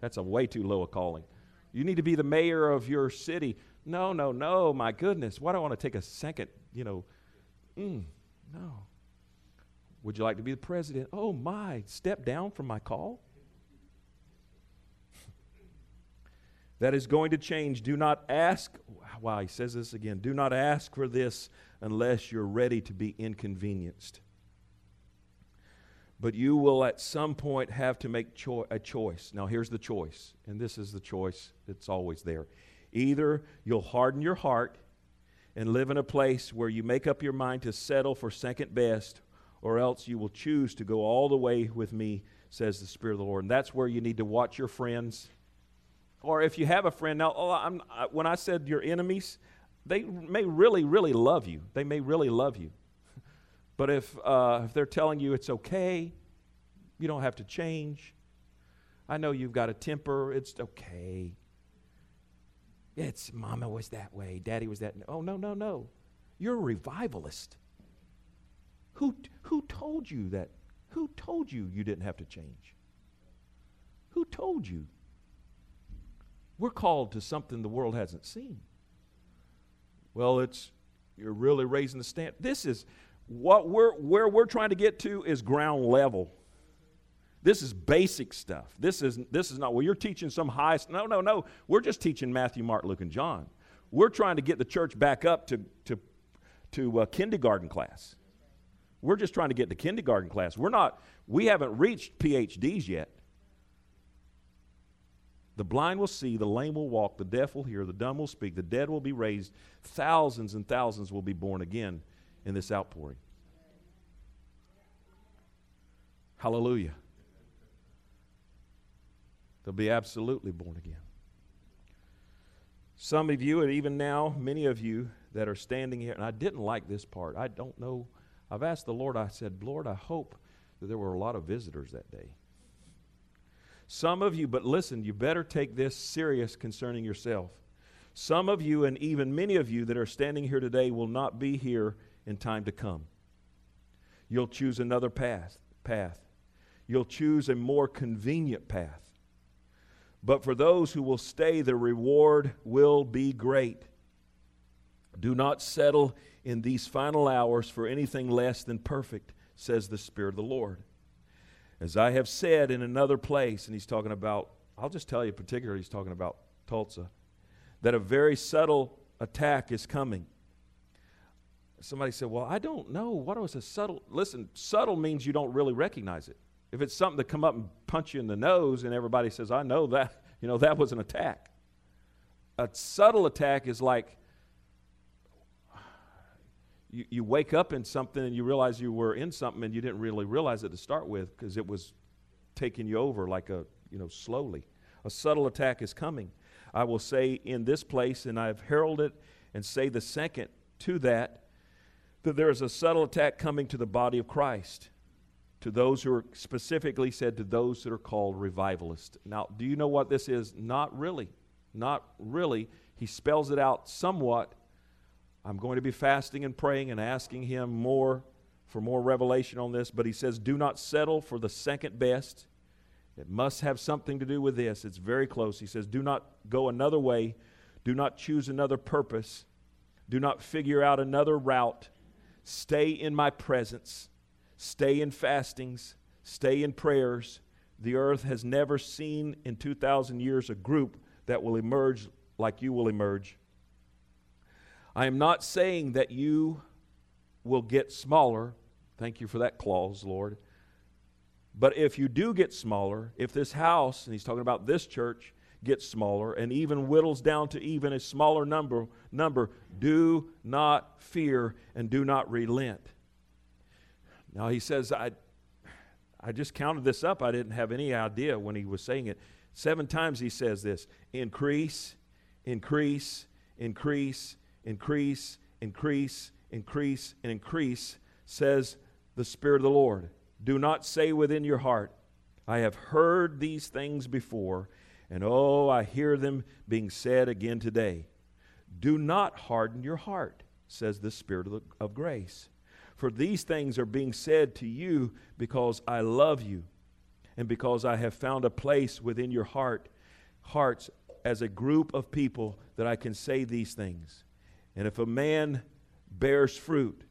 That's a way too low a calling. You need to be the mayor of your city. No, no, no. My goodness. Why do I want to take a second? You know, mm, no. Would you like to be the president? Oh, my. Step down from my call? That is going to change. Do not ask, wow, he says this again. Do not ask for this unless you're ready to be inconvenienced. But you will at some point have to make cho- a choice. Now, here's the choice, and this is the choice that's always there. Either you'll harden your heart and live in a place where you make up your mind to settle for second best, or else you will choose to go all the way with me, says the Spirit of the Lord. And that's where you need to watch your friends. Or if you have a friend, now, oh, I'm, when I said your enemies, they may really, really love you. They may really love you. *laughs* But if, uh, if they're telling you it's okay, you don't have to change. I know you've got a temper, it's okay. It's mama was that way, daddy was that. Oh, no, no, no. You're a revivalist. Who, who told you that? Who told you you didn't have to change? Who told you? We're called to something the world hasn't seen. Well, it's you're really raising the stand. This is what we're where we're trying to get to is ground level. This is basic stuff. This is this is not well. You're teaching some high. No, no, no. We're just teaching Matthew, Mark, Luke, and John. We're trying to get the church back up to to to uh, kindergarten class. We're just trying to get to kindergarten class. We're not. We haven't reached PhDs yet. The blind will see, the lame will walk, the deaf will hear, the dumb will speak, the dead will be raised, thousands and thousands will be born again in this outpouring. Hallelujah. They'll be absolutely born again. Some of you, and even now, many of you that are standing here, and I didn't like this part. I don't know. I've asked the Lord, I said, Lord, I hope that there were a lot of visitors that day. Some of you, but listen, you better take this serious concerning yourself. Some of you, and even many of you that are standing here today, will not be here in time to come. You'll choose another path. path. You'll choose a more convenient path. But for those who will stay, the reward will be great. Do not settle in these final hours for anything less than perfect, says the Spirit of the Lord. As I have said in another place, and he's talking about, I'll just tell you particularly, he's talking about Tulsa, that a very subtle attack is coming. Somebody said, Well, I don't know. What was a subtle? Listen, subtle means you don't really recognize it. If it's something to come up and punch you in the nose and everybody says, I know that, *laughs* you know, that was an attack. A subtle attack is like you, you wake up in something and you realize you were in something and you didn't really realize it to start with because it was taking you over like a, you know, slowly. A subtle attack is coming. I will say in this place, and I've heralded and say the second to that, that there is a subtle attack coming to the body of Christ to those who are specifically said to those that are called revivalists. Now, do you know what this is? Not really. Not really. He spells it out somewhat. I'm going to be fasting and praying and asking him more for more revelation on this, but he says, Do not settle for the second best. It must have something to do with this. It's very close. He says, Do not go another way. Do not choose another purpose. Do not figure out another route. Stay in my presence. Stay in fastings, stay in prayers. The earth has never seen in 2,000 years a group that will emerge like you will emerge. I am not saying that you will get smaller. Thank you for that clause, Lord. But if you do get smaller, if this house, and he's talking about this church, gets smaller and even whittles down to even a smaller number, number, do not fear and do not relent. Now he says, I, I just counted this up. I didn't have any idea when he was saying it. Seven times he says this increase, increase, increase, increase, increase, increase, and increase, says the Spirit of the Lord. Do not say within your heart, I have heard these things before, and oh, I hear them being said again today. Do not harden your heart, says the Spirit of, the, of grace. For these things are being said to you because I love you and because I have found a place within your heart, hearts as a group of people that I can say these things. And if a man bears fruit,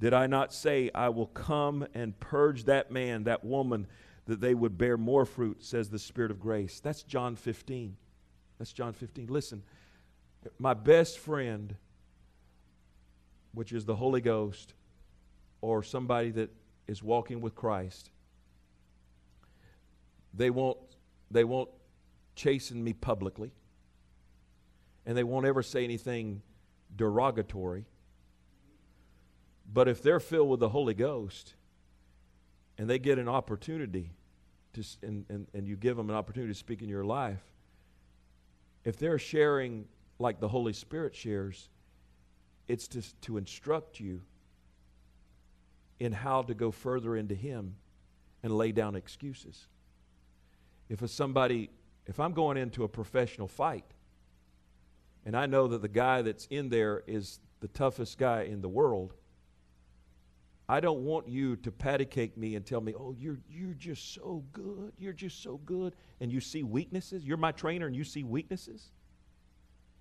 did I not say, I will come and purge that man, that woman, that they would bear more fruit, says the Spirit of grace? That's John 15. That's John 15. Listen, my best friend, which is the Holy Ghost, or somebody that is walking with Christ they won't, they won't chasten me publicly. And they won't ever say anything derogatory. But if they're filled with the Holy Ghost and they get an opportunity to, and, and, and you give them an opportunity to speak in your life, if they're sharing like the Holy Spirit shares, it's to, to instruct you in how to go further into Him and lay down excuses. If a somebody, if I'm going into a professional fight and I know that the guy that's in there is the toughest guy in the world, I don't want you to patty cake me and tell me, oh, you're, you're just so good. You're just so good. And you see weaknesses. You're my trainer and you see weaknesses.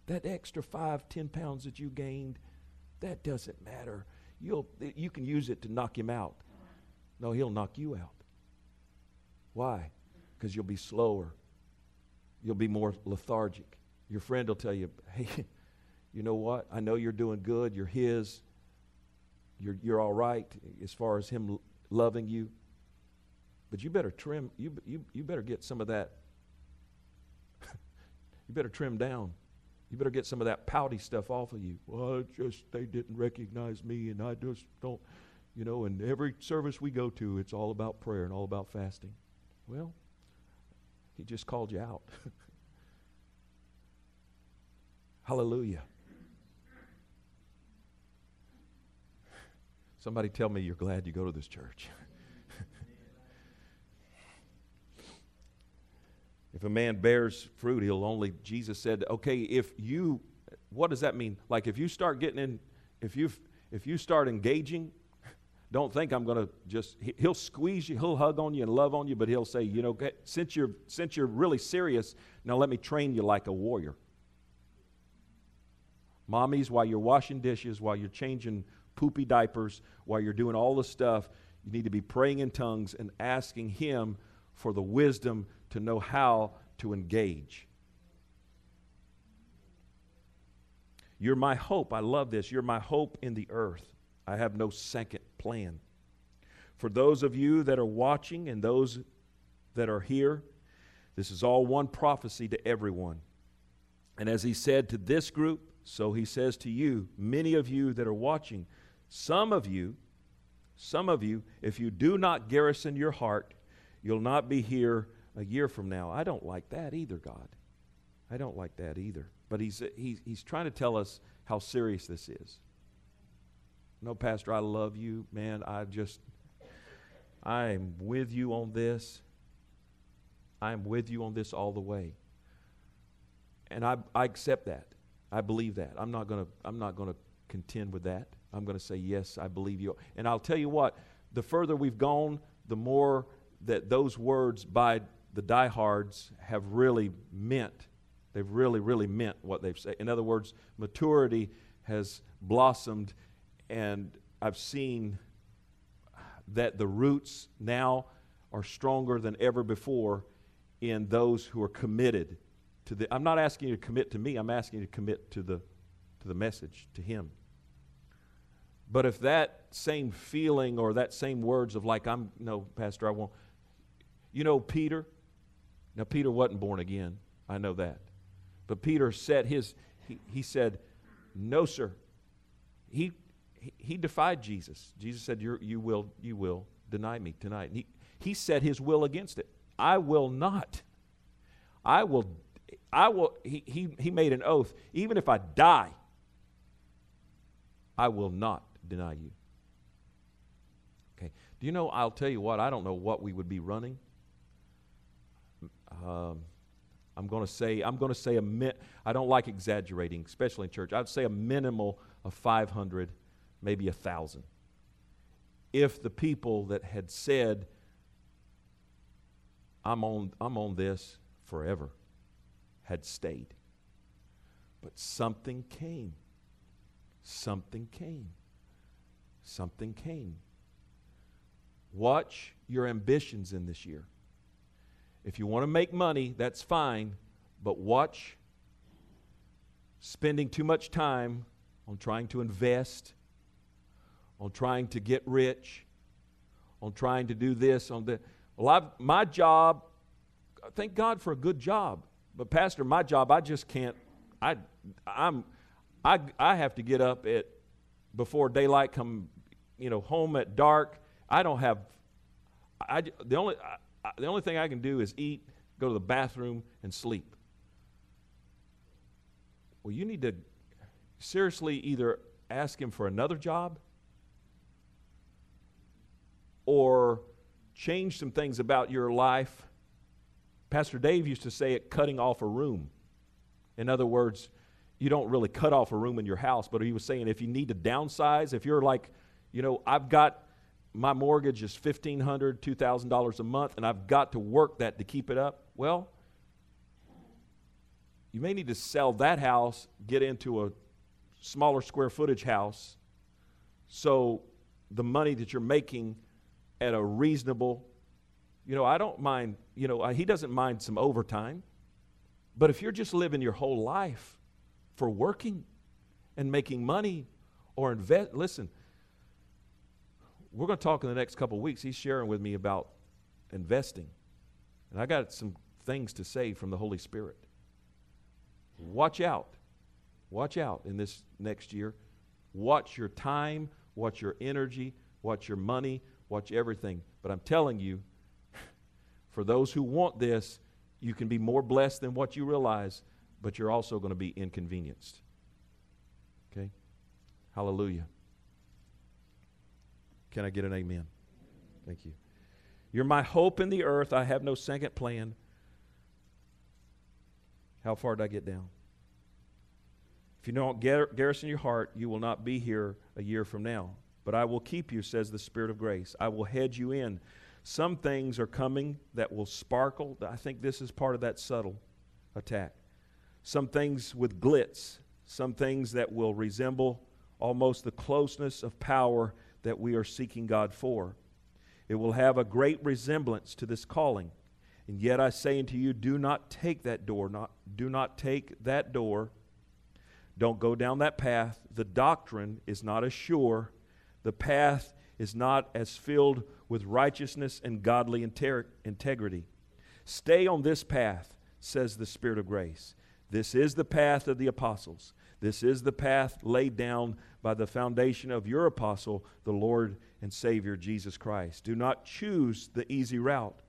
That extra five, ten pounds that you gained, that doesn't matter. You'll, you can use it to knock him out. No, he'll knock you out. Why? Because you'll be slower. You'll be more lethargic. Your friend will tell you, hey, *laughs* you know what? I know you're doing good. You're his. You're, you're all right as far as him loving you. But you better trim, you, you, you better get some of that. *laughs* you better trim down. You better get some of that pouty stuff off of you. Well, just they didn't recognize me, and I just don't, you know. And every service we go to, it's all about prayer and all about fasting. Well, he just called you out. *laughs* Hallelujah. Somebody tell me you're glad you go to this church. *laughs* if a man bears fruit, he'll only, Jesus said, okay, if you, what does that mean? Like if you start getting in, if you if you start engaging, don't think I'm going to just, he'll squeeze you, he'll hug on you and love on you, but he'll say, you know, since you're, since you're really serious, now let me train you like a warrior. Mommies, while you're washing dishes, while you're changing poopy diapers, while you're doing all the stuff, you need to be praying in tongues and asking Him for the wisdom to know how to engage. You're my hope. I love this. You're my hope in the earth. I have no second plan. For those of you that are watching and those that are here, this is all one prophecy to everyone. And as he said to this group, so he says to you, many of you that are watching, some of you, some of you, if you do not garrison your heart, you'll not be here a year from now. I don't like that either, God. I don't like that either. But he's, he's, he's trying to tell us how serious this is. No, Pastor, I love you. Man, I just, I am with you on this. I am with you on this all the way. And I, I accept that. I believe that. I'm not going to I'm not going to contend with that. I'm going to say, yes, I believe you. And I'll tell you what, the further we've gone, the more that those words by the diehards have really meant. They've really, really meant what they've said. In other words, maturity has blossomed, and I've seen that the roots now are stronger than ever before in those who are committed to the. I'm not asking you to commit to me, I'm asking you to commit to the, to the message, to Him. But if that same feeling or that same words of like, I'm, no, Pastor, I won't. You know, Peter, now Peter wasn't born again. I know that. But Peter said his, he, he said, no, sir. He, he, defied Jesus. Jesus said, You're, you, will, you will deny me tonight. And he, he set his will against it. I will not. I will, I will, he, he, he made an oath. Even if I die, I will not deny you. Okay. Do you know, I'll tell you what, I don't know what we would be running. Um, I'm going to say, I'm going to say a min, I don't like exaggerating, especially in church. I'd say a minimal of 500, maybe a 1,000. If the people that had said, I'm on, I'm on this forever, had stayed. But something came. Something came something came. Watch your ambitions in this year. If you want to make money, that's fine, but watch spending too much time on trying to invest, on trying to get rich, on trying to do this, on that. Well, I've, my job thank God for a good job. But pastor, my job, I just can't. I, I'm, I, I have to get up at before daylight, come, you know, home at dark. I don't have. I the only I, the only thing I can do is eat, go to the bathroom, and sleep. Well, you need to seriously either ask him for another job or change some things about your life. Pastor Dave used to say it cutting off a room. In other words, you don't really cut off a room in your house, but he was saying if you need to downsize, if you're like, you know, I've got my mortgage is $1,500, $2,000 a month, and I've got to work that to keep it up, well, you may need to sell that house, get into a smaller square footage house, so the money that you're making at a reasonable, you know, I don't mind, you know, he doesn't mind some overtime. But if you're just living your whole life for working and making money or invest, listen, we're going to talk in the next couple weeks. He's sharing with me about investing. And I got some things to say from the Holy Spirit. Watch out. Watch out in this next year. Watch your time, watch your energy, watch your money, watch everything. But I'm telling you, for those who want this, you can be more blessed than what you realize, but you're also going to be inconvenienced. Okay? Hallelujah. Can I get an amen? Thank you. You're my hope in the earth. I have no second plan. How far did I get down? If you don't garrison your heart, you will not be here a year from now. But I will keep you, says the Spirit of grace. I will hedge you in. Some things are coming that will sparkle. I think this is part of that subtle attack. Some things with glitz, some things that will resemble almost the closeness of power that we are seeking God for. It will have a great resemblance to this calling. And yet I say unto you, do not take that door, not, do not take that door. Don't go down that path. The doctrine is not as sure the path is not as filled with righteousness and godly integrity. Stay on this path, says the Spirit of grace. This is the path of the apostles. This is the path laid down by the foundation of your apostle, the Lord and Savior Jesus Christ. Do not choose the easy route.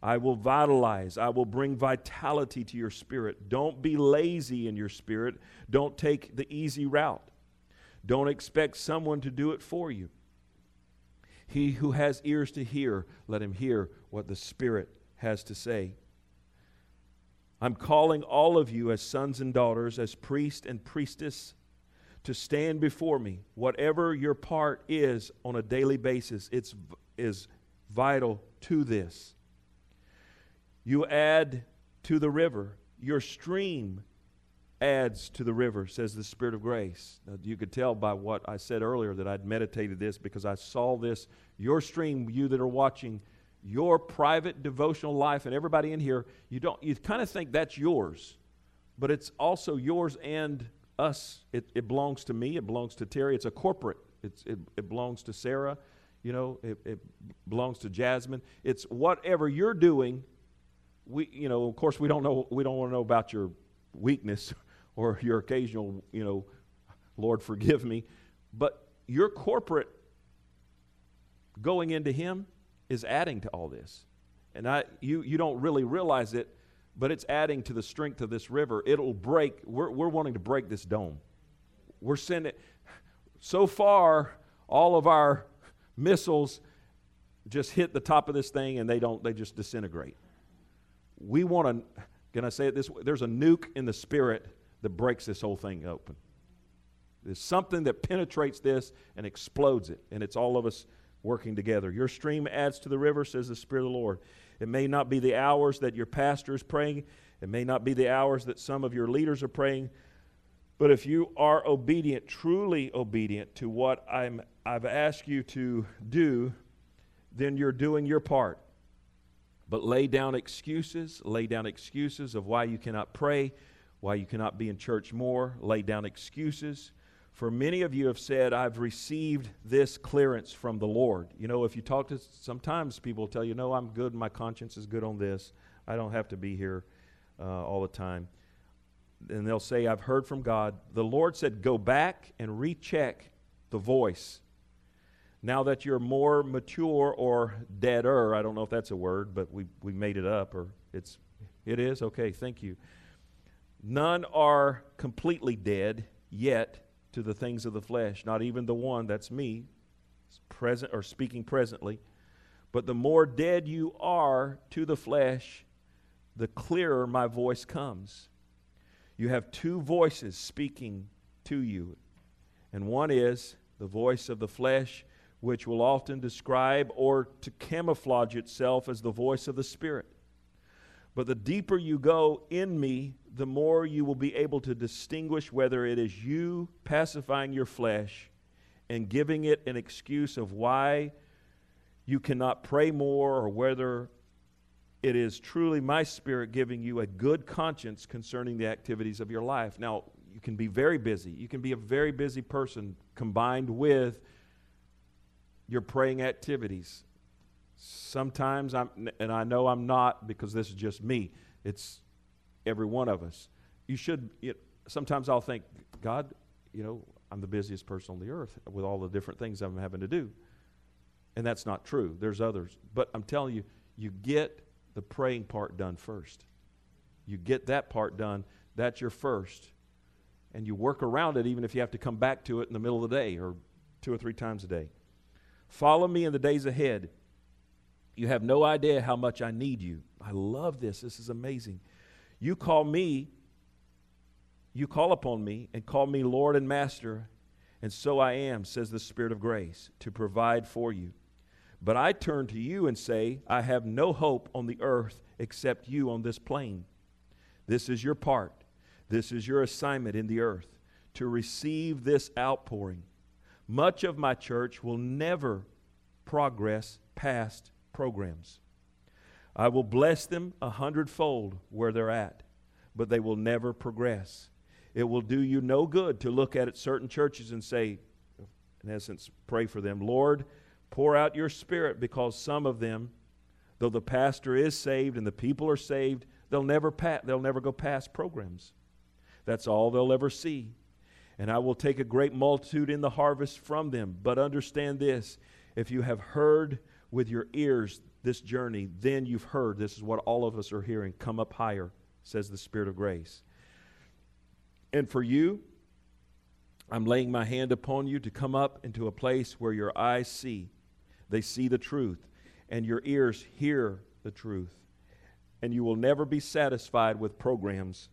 I will vitalize. I will bring vitality to your spirit. Don't be lazy in your spirit. Don't take the easy route. Don't expect someone to do it for you. He who has ears to hear, let him hear what the Spirit has to say. I'm calling all of you as sons and daughters, as priest and priestess, to stand before me. Whatever your part is on a daily basis, it's is vital to this. You add to the river. Your stream adds to the river, says the Spirit of grace. Now, you could tell by what I said earlier that I'd meditated this because I saw this. Your stream, you that are watching, your private devotional life, and everybody in here, you don't you kind of think that's yours, but it's also yours and us. It, it belongs to me. It belongs to Terry. It's a corporate. It's, it, it belongs to Sarah. You know, it, it belongs to Jasmine. It's whatever you're doing. We, you know, of course, we don't know. We don't want to know about your weakness *laughs* or your occasional, you know, Lord, forgive me. But your corporate going into Him is adding to all this. And I, you, you don't really realize it, but it's adding to the strength of this river. It'll break. We're, we're wanting to break this dome. We're sending, so far, all of our missiles just hit the top of this thing and they don't, they just disintegrate. We want to, can I say it this way? There's a nuke in the spirit that breaks this whole thing open. There's something that penetrates this and explodes it, and it's all of us working together. Your stream adds to the river, says the Spirit of the Lord. It may not be the hours that your pastor is praying, it may not be the hours that some of your leaders are praying, but if you are obedient, truly obedient to what I'm, I've asked you to do, then you're doing your part. But lay down excuses, lay down excuses of why you cannot pray why you cannot be in church more, lay down excuses. For many of you have said, I've received this clearance from the Lord. You know, if you talk to sometimes people tell you, No, I'm good, my conscience is good on this, I don't have to be here uh, all the time. And they'll say, I've heard from God. The Lord said, Go back and recheck the voice. Now that you're more mature or deader, I don't know if that's a word, but we, we made it up, or it's, it is? Okay, thank you. None are completely dead yet to the things of the flesh, not even the one, that's me, present or speaking presently. But the more dead you are to the flesh, the clearer my voice comes. You have two voices speaking to you, and one is the voice of the flesh, which will often describe or to camouflage itself as the voice of the Spirit. But the deeper you go in me, the more you will be able to distinguish whether it is you pacifying your flesh and giving it an excuse of why you cannot pray more or whether it is truly my spirit giving you a good conscience concerning the activities of your life. Now, you can be very busy. You can be a very busy person combined with your praying activities. Sometimes I'm, and I know I'm not because this is just me, it's every one of us. You should, know, sometimes I'll think, God, you know, I'm the busiest person on the earth with all the different things I'm having to do. And that's not true. There's others. But I'm telling you, you get the praying part done first. You get that part done, that's your first. And you work around it even if you have to come back to it in the middle of the day or two or three times a day. Follow me in the days ahead. You have no idea how much I need you. I love this. This is amazing. You call me, you call upon me and call me Lord and Master, and so I am, says the Spirit of grace, to provide for you. But I turn to you and say, I have no hope on the earth except you on this plane. This is your part. This is your assignment in the earth to receive this outpouring. Much of my church will never progress past programs. I will bless them a hundredfold where they're at, but they will never progress. It will do you no good to look at certain churches and say, in essence, pray for them. Lord, pour out your spirit because some of them, though the pastor is saved and the people are saved, they'll never, pa- they'll never go past programs. That's all they'll ever see. And I will take a great multitude in the harvest from them. But understand this if you have heard with your ears this journey, then you've heard. This is what all of us are hearing. Come up higher, says the Spirit of grace. And for you, I'm laying my hand upon you to come up into a place where your eyes see. They see the truth, and your ears hear the truth. And you will never be satisfied with programs,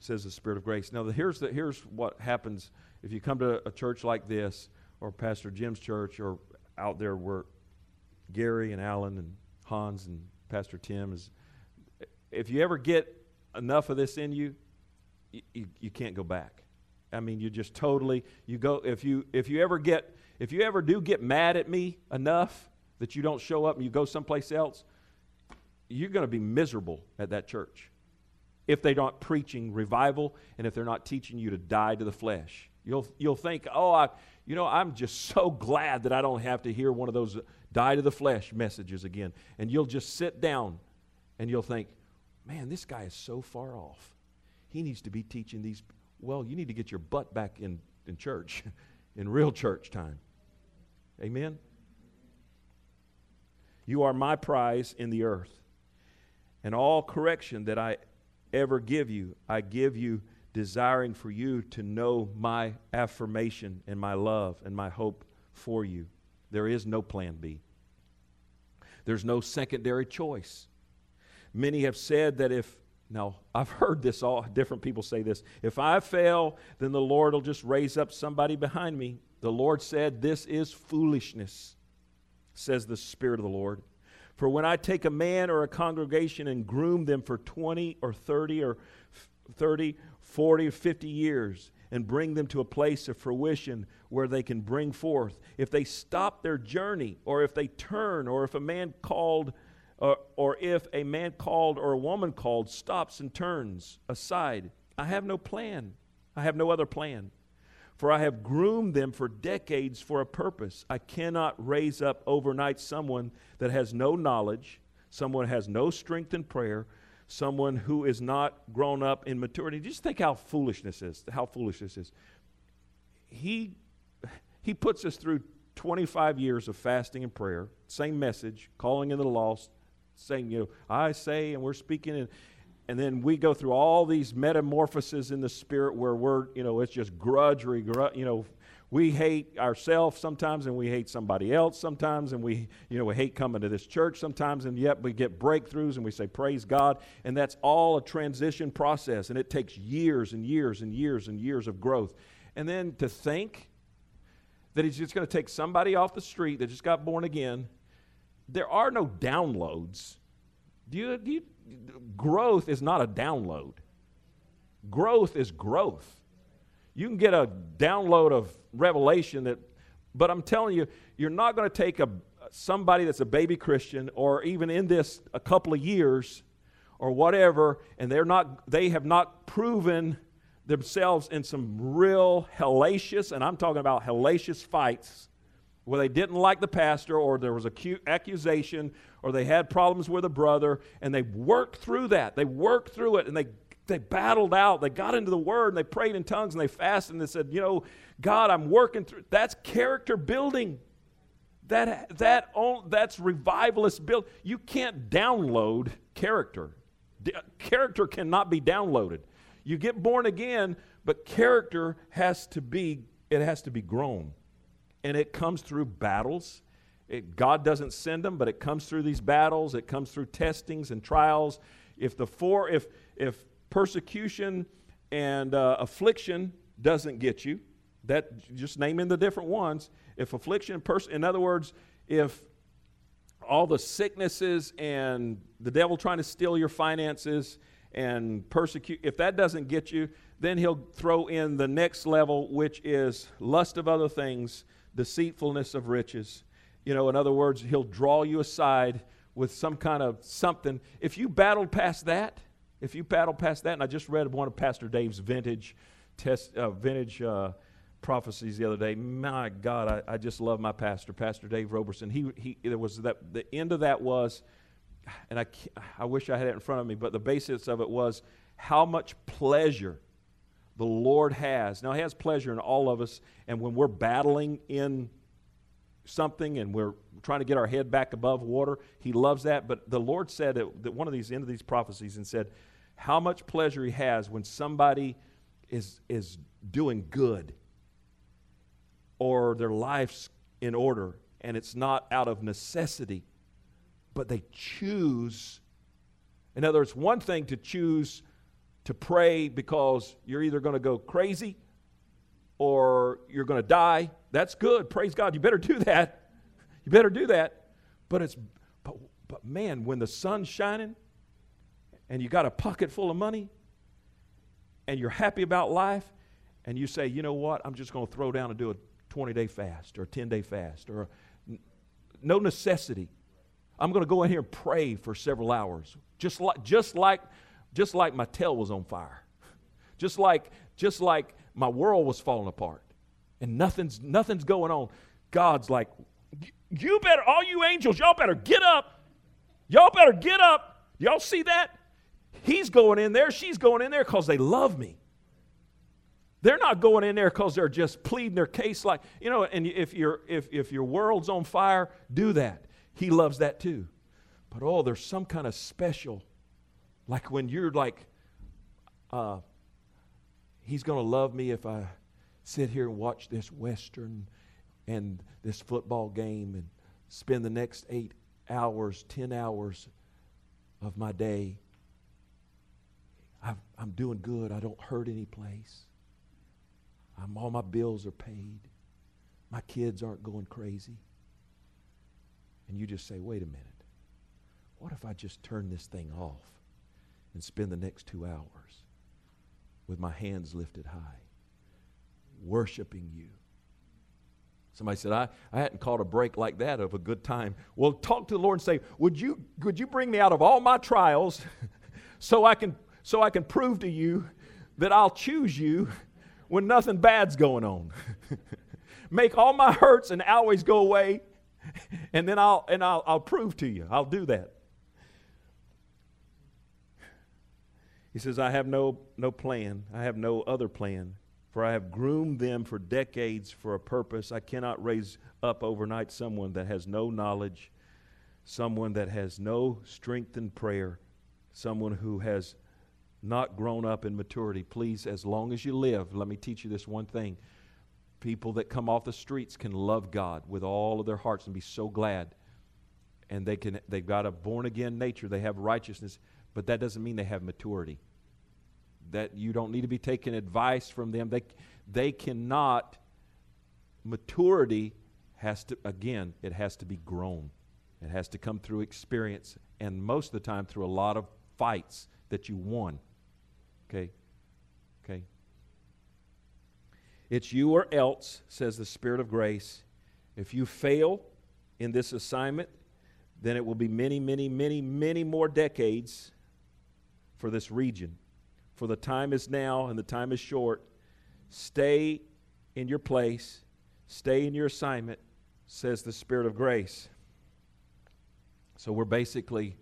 says the Spirit of grace. Now, here's, the, here's what happens if you come to a church like this, or Pastor Jim's church, or out there where Gary and Alan and Hans and Pastor Tim is. If you ever get enough of this in you, you, you, you can't go back. I mean, you just totally you go if you if you ever get if you ever do get mad at me enough that you don't show up and you go someplace else, you're going to be miserable at that church. If they're not preaching revival and if they're not teaching you to die to the flesh. You'll you'll think, "Oh, I you know, I'm just so glad that I don't have to hear one of those die to the flesh messages again. And you'll just sit down and you'll think, man, this guy is so far off. He needs to be teaching these. Well, you need to get your butt back in, in church, *laughs* in real church time. Amen? You are my prize in the earth. And all correction that I ever give you, I give you desiring for you to know my affirmation and my love and my hope for you. There is no plan B. There's no secondary choice. Many have said that if, now I've heard this all, different people say this, if I fail, then the Lord will just raise up somebody behind me. The Lord said, This is foolishness, says the Spirit of the Lord. For when I take a man or a congregation and groom them for 20 or 30 or 30, 40 or 50 years, and bring them to a place of fruition where they can bring forth. If they stop their journey, or if they turn, or if a man called, or, or if a man called or a woman called stops and turns aside, I have no plan. I have no other plan. For I have groomed them for decades for a purpose. I cannot raise up overnight someone that has no knowledge, someone has no strength in prayer, someone who is not grown up in maturity. Just think how foolishness is, how foolish this is. He, he puts us through 25 years of fasting and prayer, same message, calling in the lost, saying, you know, I say, and we're speaking, and, and then we go through all these metamorphoses in the spirit where we're, you know, it's just grudgery, gru- you know, we hate ourselves sometimes and we hate somebody else sometimes and we you know we hate coming to this church sometimes and yet we get breakthroughs and we say praise god. And that's all a transition process and it takes years and years and years and years of growth. And then to think that he's just going to take somebody off the street that just got born again there are no downloads. Do you, do you growth is not a download. Growth is growth you can get a download of revelation that, but I'm telling you, you're not going to take a somebody that's a baby Christian or even in this a couple of years or whatever, and they're not, they have not proven themselves in some real hellacious, and I'm talking about hellacious fights where they didn't like the pastor or there was a accusation or they had problems with a brother and they worked through that. They worked through it and they they battled out. They got into the Word and they prayed in tongues and they fasted and they said, You know, God, I'm working through. That's character building. That, that, that's revivalist build. You can't download character. character cannot be downloaded. You get born again, but character has to be, it has to be grown. And it comes through battles. It, God doesn't send them, but it comes through these battles. It comes through testings and trials. If the four, if, if persecution and uh, affliction doesn't get you, that just naming the different ones. If affliction, pers- in other words, if all the sicknesses and the devil trying to steal your finances and persecute, if that doesn't get you, then he'll throw in the next level, which is lust of other things, deceitfulness of riches. You know, in other words, he'll draw you aside with some kind of something. If you battled past that, if you paddle past that, and I just read one of Pastor Dave's vintage test, uh, vintage uh, prophecies the other day. My God, I, I, just love my pastor, Pastor Dave Roberson. He, he, there was that, the end of that was, and I, I wish I had it in front of me, but the basis of it was how much pleasure the Lord has. Now, He has pleasure in all of us, and when we're battling in something and we're trying to get our head back above water, He loves that. But the Lord said that one of these end of these prophecies and said, how much pleasure He has when somebody is, is doing good or their life's in order and it's not out of necessity, but they choose. In other words, one thing to choose to pray because you're either going to go crazy or you're going to die. That's good. Praise God. You better *laughs* do that. You better do that. But it's but, but man, when the sun's shining and you got a pocket full of money and you're happy about life and you say, "You know what? I'm just going to throw down and do a 20 day fast or a 10 day fast or a, no necessity. I'm going to go in here and pray for several hours. Just like, just like, just like my tail was on fire. *laughs* Just like, just like my world was falling apart and nothing's, nothing's going on. God's like, you better, all you angels, y'all better get up. Y'all better get up. Y'all see that? He's going in there, she's going in there because they love me. They're not going in there because they're just pleading their case like, you know, and if, your if, if your world's on fire, do that. He loves that too. But oh, there's some kind of special, like when you're like, uh, he's going to love me if I sit here and watch this Western and this football game and spend the next eight hours, 10 hours of my day. i am doing good. I don't hurt any place. I'm, all my bills are paid. My kids aren't going crazy. And you just say, wait a minute. What if I just turn this thing off and spend the next two hours with my hands lifted high, worshiping you? Somebody said, I, I hadn't caught a break like that of a good time. Well, talk to the Lord and say, Would you, would you bring me out of all my trials *laughs* so I can so I can prove to you that I'll choose you when nothing bad's going on. *laughs* Make all my hurts and always go away, *laughs* and then I'll and I'll, I'll prove to you. I'll do that. He says, I have no, no plan. I have no other plan. For I have groomed them for decades for a purpose. I cannot raise up overnight someone that has no knowledge, someone that has no strength in prayer, someone who has not grown up in maturity. Please, as long as you live, let me teach you this one thing. People that come off the streets can love God with all of their hearts and be so glad. And they can they've got a born again nature, they have righteousness, but that doesn't mean they have maturity. That you don't need to be taking advice from them. They they cannot maturity has to again, it has to be grown. It has to come through experience and most of the time through a lot of fights that you won. Okay? Okay? It's you or else, says the Spirit of grace. If you fail in this assignment, then it will be many, many, many, many more decades for this region. For the time is now and the time is short. Stay in your place, stay in your assignment, says the Spirit of grace. So we're basically,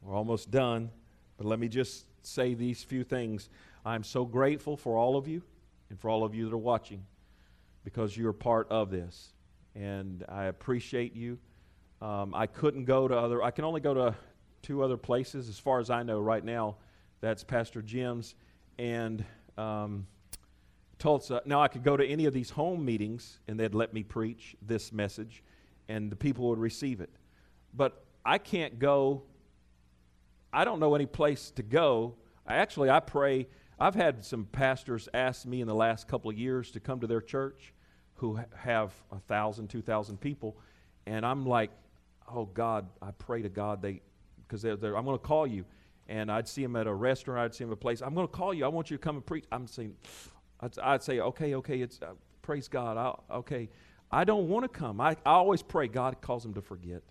we're almost done, but let me just say these few things. I'm so grateful for all of you and for all of you that are watching because you're part of this. And I appreciate you. Um, I couldn't go to other, I can only go to two other places as far as I know right now. That's Pastor Jim's and um, Tulsa. Now, I could go to any of these home meetings and they'd let me preach this message and the people would receive it. But I can't go I don't know any place to go. I actually, I pray. I've had some pastors ask me in the last couple of years to come to their church who have a thousand, two thousand people, and I'm like, oh God, I pray to God they, because they're, they're, I'm going to call you, and I'd see him at a restaurant, I'd see him at a place. I'm going to call you. I want you to come and preach. I'm saying, I'd, I'd say, okay, okay, it's uh, praise God. I'll, okay, I don't want to come. I, I always pray God calls them to forget.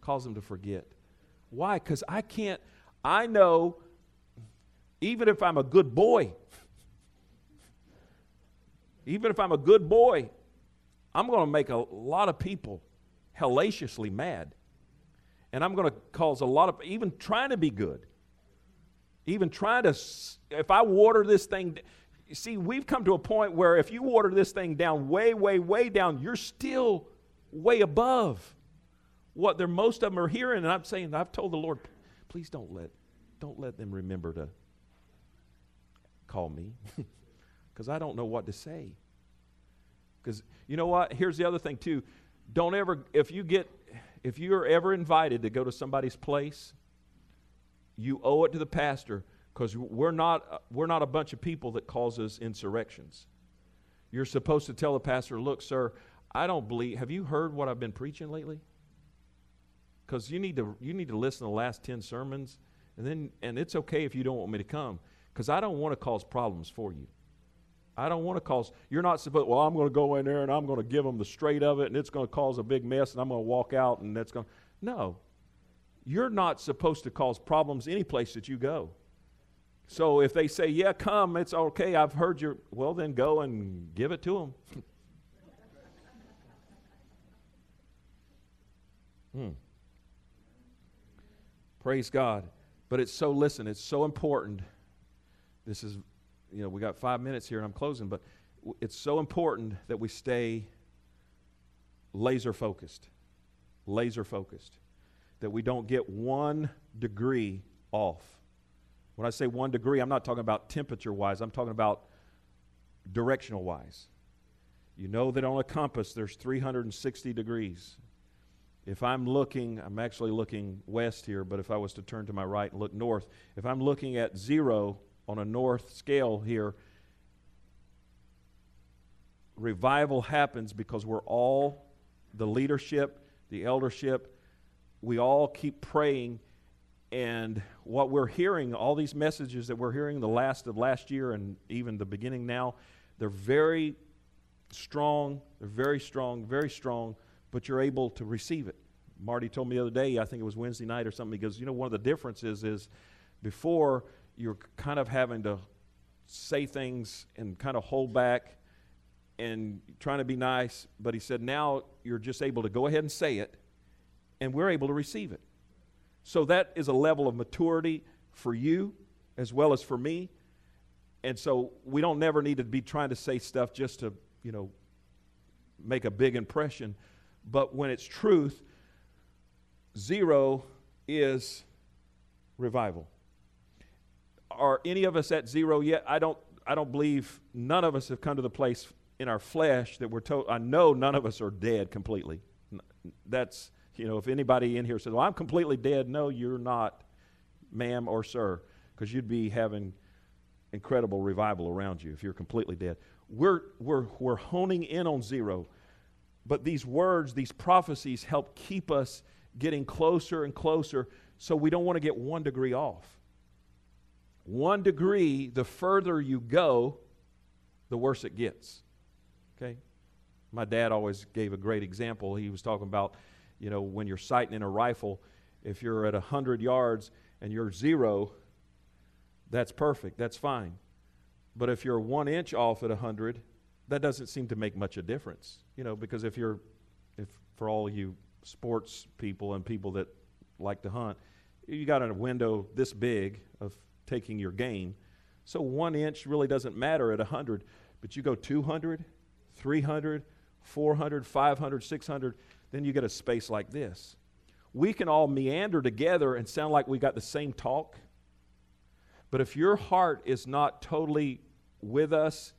calls them to forget. Why? Because I can't, I know, even if I'm a good boy, even if I'm a good boy, I'm going to make a lot of people hellaciously mad. And I'm going to cause a lot of, even trying to be good, even trying to, if I water this thing, see, we've come to a point where if you water this thing down way, way, way down, you're still way above what they're most of them are hearing. And I'm saying, I've told the Lord, please don't let, don't let them remember to call me *laughs* because I don't know what to say. Because you know what? Here's the other thing too. Don't ever, if you get, if you're ever invited to go to somebody's place, you owe it to the pastor because we're not, we're not a bunch of people that causes insurrections. You're supposed to tell the pastor, look, sir, I don't believe, have you heard what I've been preaching lately? because you need to you need to listen to the last 10 sermons and then and it's okay if you don't want me to come because i don't want to cause problems for you i don't want to cause you're not supposed well i'm going to go in there and i'm going to give them the straight of it and it's going to cause a big mess and i'm going to walk out and that's going no you're not supposed to cause problems any place that you go so if they say yeah come it's okay i've heard your well then go and give it to them *laughs* hmm. Praise God. But it's so, listen, it's so important. This is, you know, we got five minutes here and I'm closing, but it's so important that we stay laser focused. Laser focused. That we don't get one degree off. When I say one degree, I'm not talking about temperature wise, I'm talking about directional wise. You know that on a compass there's 360 degrees. If I'm looking, I'm actually looking west here, but if I was to turn to my right and look north, if I'm looking at zero on a north scale here, revival happens because we're all, the leadership, the eldership, we all keep praying. And what we're hearing, all these messages that we're hearing the last of last year and even the beginning now, they're very strong. They're very strong, very strong but you're able to receive it. Marty told me the other day, I think it was Wednesday night or something, he goes, You know, one of the differences is before you're kind of having to say things and kind of hold back and trying to be nice, but he said, Now you're just able to go ahead and say it, and we're able to receive it. So that is a level of maturity for you as well as for me. And so we don't never need to be trying to say stuff just to, you know, make a big impression. But when it's truth, zero is revival. Are any of us at zero yet? I don't I don't believe none of us have come to the place in our flesh that we're told I know none of us are dead completely. That's you know, if anybody in here says, Well, I'm completely dead, no, you're not, ma'am or sir, because you'd be having incredible revival around you if you're completely dead. We're, we're, we're honing in on zero, but these words, these prophecies help keep us getting closer and closer so we don't want to get one degree off. One degree, the further you go, the worse it gets. Okay? My dad always gave a great example. He was talking about, you know, when you're sighting in a rifle, if you're at 100 yards and you're zero, that's perfect. That's fine. But if you're one inch off at 100, that doesn't seem to make much of a difference. You know, because if you're, if for all you sports people and people that like to hunt, you got a window this big of taking your gain. So one inch really doesn't matter at 100, but you go 200, 300, 400, 500, 600, then you get a space like this. We can all meander together and sound like we got the same talk, but if your heart is not totally with us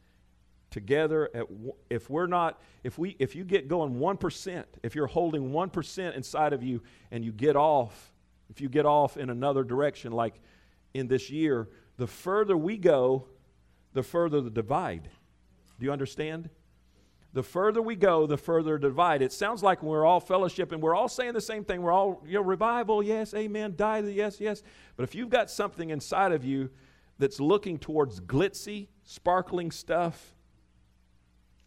together, at, if we're not, if we, if you get going 1%, if you're holding 1% inside of you and you get off, if you get off in another direction, like in this year, the further we go, the further the divide. Do you understand? The further we go, the further the divide. It sounds like we're all fellowship and we're all saying the same thing. We're all, you know, revival, yes, amen, die, yes, yes. But if you've got something inside of you that's looking towards glitzy, sparkling stuff,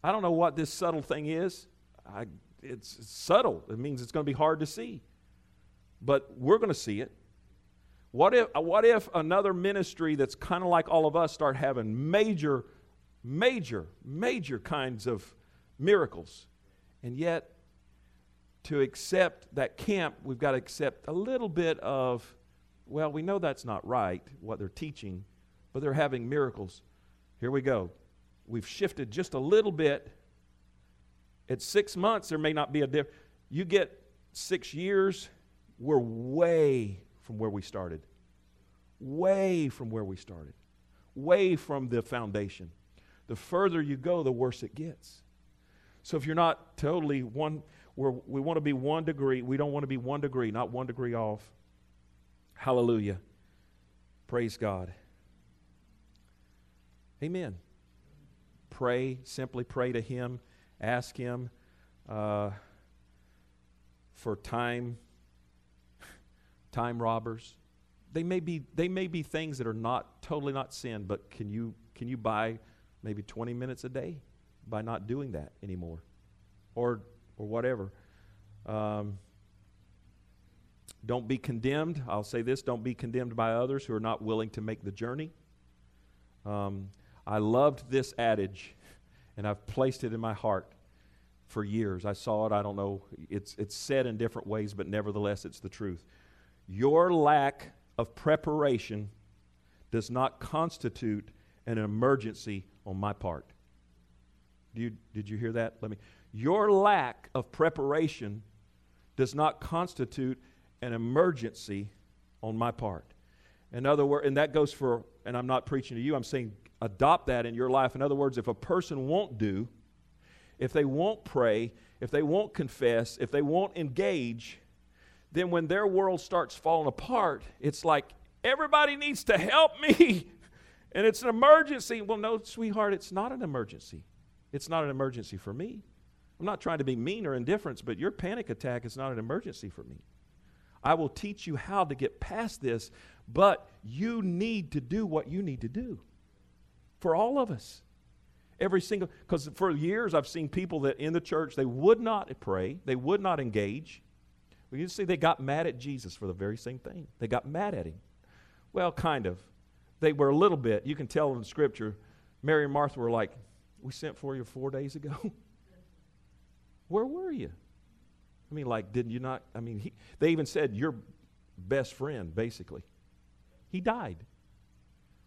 I don't know what this subtle thing is. I, it's, it's subtle. It means it's going to be hard to see. But we're going to see it. What if, uh, what if another ministry that's kind of like all of us start having major, major, major kinds of miracles? And yet, to accept that camp, we've got to accept a little bit of, well, we know that's not right, what they're teaching, but they're having miracles. Here we go. We've shifted just a little bit. At six months, there may not be a difference. You get six years, we're way from where we started. Way from where we started. Way from the foundation. The further you go, the worse it gets. So if you're not totally one, we we want to be one degree. We don't want to be one degree, not one degree off. Hallelujah. Praise God. Amen. Pray, simply pray to Him. Ask Him uh, for time, time robbers. They may be they may be things that are not totally not sin, but can you can you buy maybe 20 minutes a day by not doing that anymore, or or whatever. Um, don't be condemned. I'll say this: don't be condemned by others who are not willing to make the journey. Um, I loved this adage, and I've placed it in my heart for years. I saw it, I don't know, it's, it's said in different ways, but nevertheless, it's the truth. Your lack of preparation does not constitute an emergency on my part. Do you, did you hear that? Let me. Your lack of preparation does not constitute an emergency on my part. In other words, and that goes for, and I'm not preaching to you, I'm saying adopt that in your life. In other words, if a person won't do, if they won't pray, if they won't confess, if they won't engage, then when their world starts falling apart, it's like everybody needs to help me. *laughs* and it's an emergency. Well, no, sweetheart, it's not an emergency. It's not an emergency for me. I'm not trying to be mean or indifferent, but your panic attack is not an emergency for me. I will teach you how to get past this, but you need to do what you need to do for all of us. Every single, because for years I've seen people that in the church, they would not pray, they would not engage. Well, you see, they got mad at Jesus for the very same thing. They got mad at him. Well, kind of. They were a little bit. You can tell in Scripture, Mary and Martha were like, We sent for you four days ago. *laughs* Where were you? I mean, like, didn't you not? I mean, he, they even said, Your best friend, basically. He died.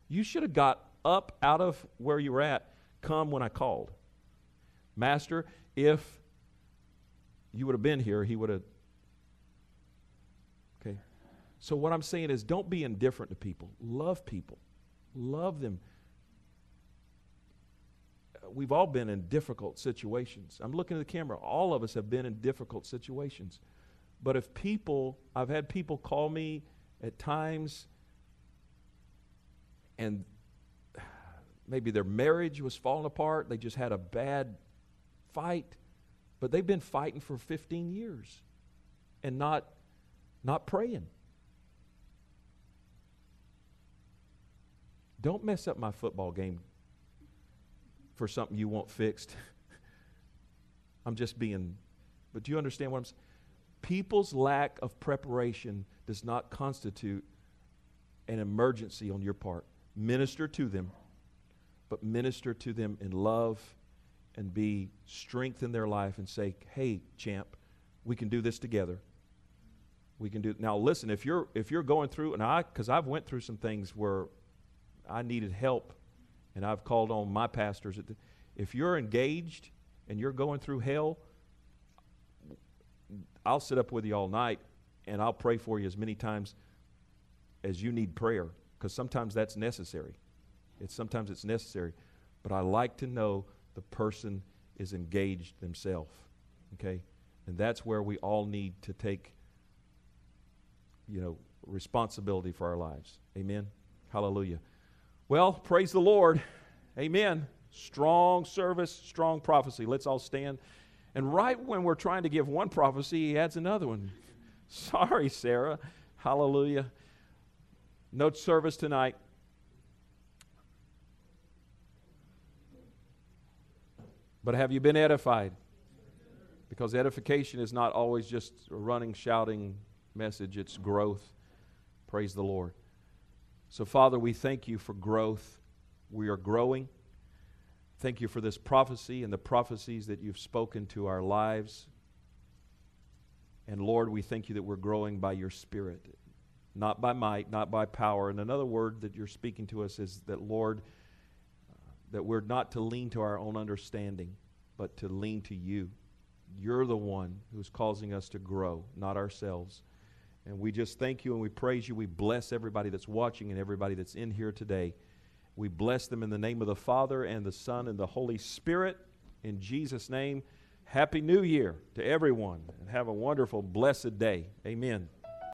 You should have got up out of where you were at, come when I called. Master, if you would have been here, he would have. So, what I'm saying is don't be indifferent to people. Love people, love them. Uh, we've all been in difficult situations. I'm looking at the camera. All of us have been in difficult situations. But if people, I've had people call me at times and maybe their marriage was falling apart, they just had a bad fight, but they've been fighting for 15 years and not not praying. Don't mess up my football game for something you want fixed. *laughs* I'm just being but do you understand what I'm saying? People's lack of preparation does not constitute an emergency on your part. Minister to them, but minister to them in love and be strength in their life and say, "Hey, champ, we can do this together." We can do now. Listen, if you're if you're going through, and I because I've went through some things where I needed help, and I've called on my pastors. If you're engaged and you're going through hell, I'll sit up with you all night, and I'll pray for you as many times as you need prayer, because sometimes that's necessary. It's sometimes it's necessary, but I like to know the person is engaged themselves. Okay? And that's where we all need to take, you know, responsibility for our lives. Amen? Hallelujah. Well, praise the Lord. Amen. Strong service, strong prophecy. Let's all stand. And right when we're trying to give one prophecy, he adds another one. *laughs* Sorry, Sarah. Hallelujah. No service tonight. But have you been edified? Because edification is not always just a running, shouting message, it's growth. Praise the Lord. So, Father, we thank you for growth. We are growing. Thank you for this prophecy and the prophecies that you've spoken to our lives. And Lord, we thank you that we're growing by your Spirit, not by might, not by power. And another word that you're speaking to us is that, Lord, uh, that we're not to lean to our own understanding, but to lean to you. You're the one who's causing us to grow, not ourselves. And we just thank you and we praise you. We bless everybody that's watching and everybody that's in here today. We bless them in the name of the Father and the Son and the Holy Spirit. In Jesus' name, Happy New Year to everyone and have a wonderful, blessed day. Amen.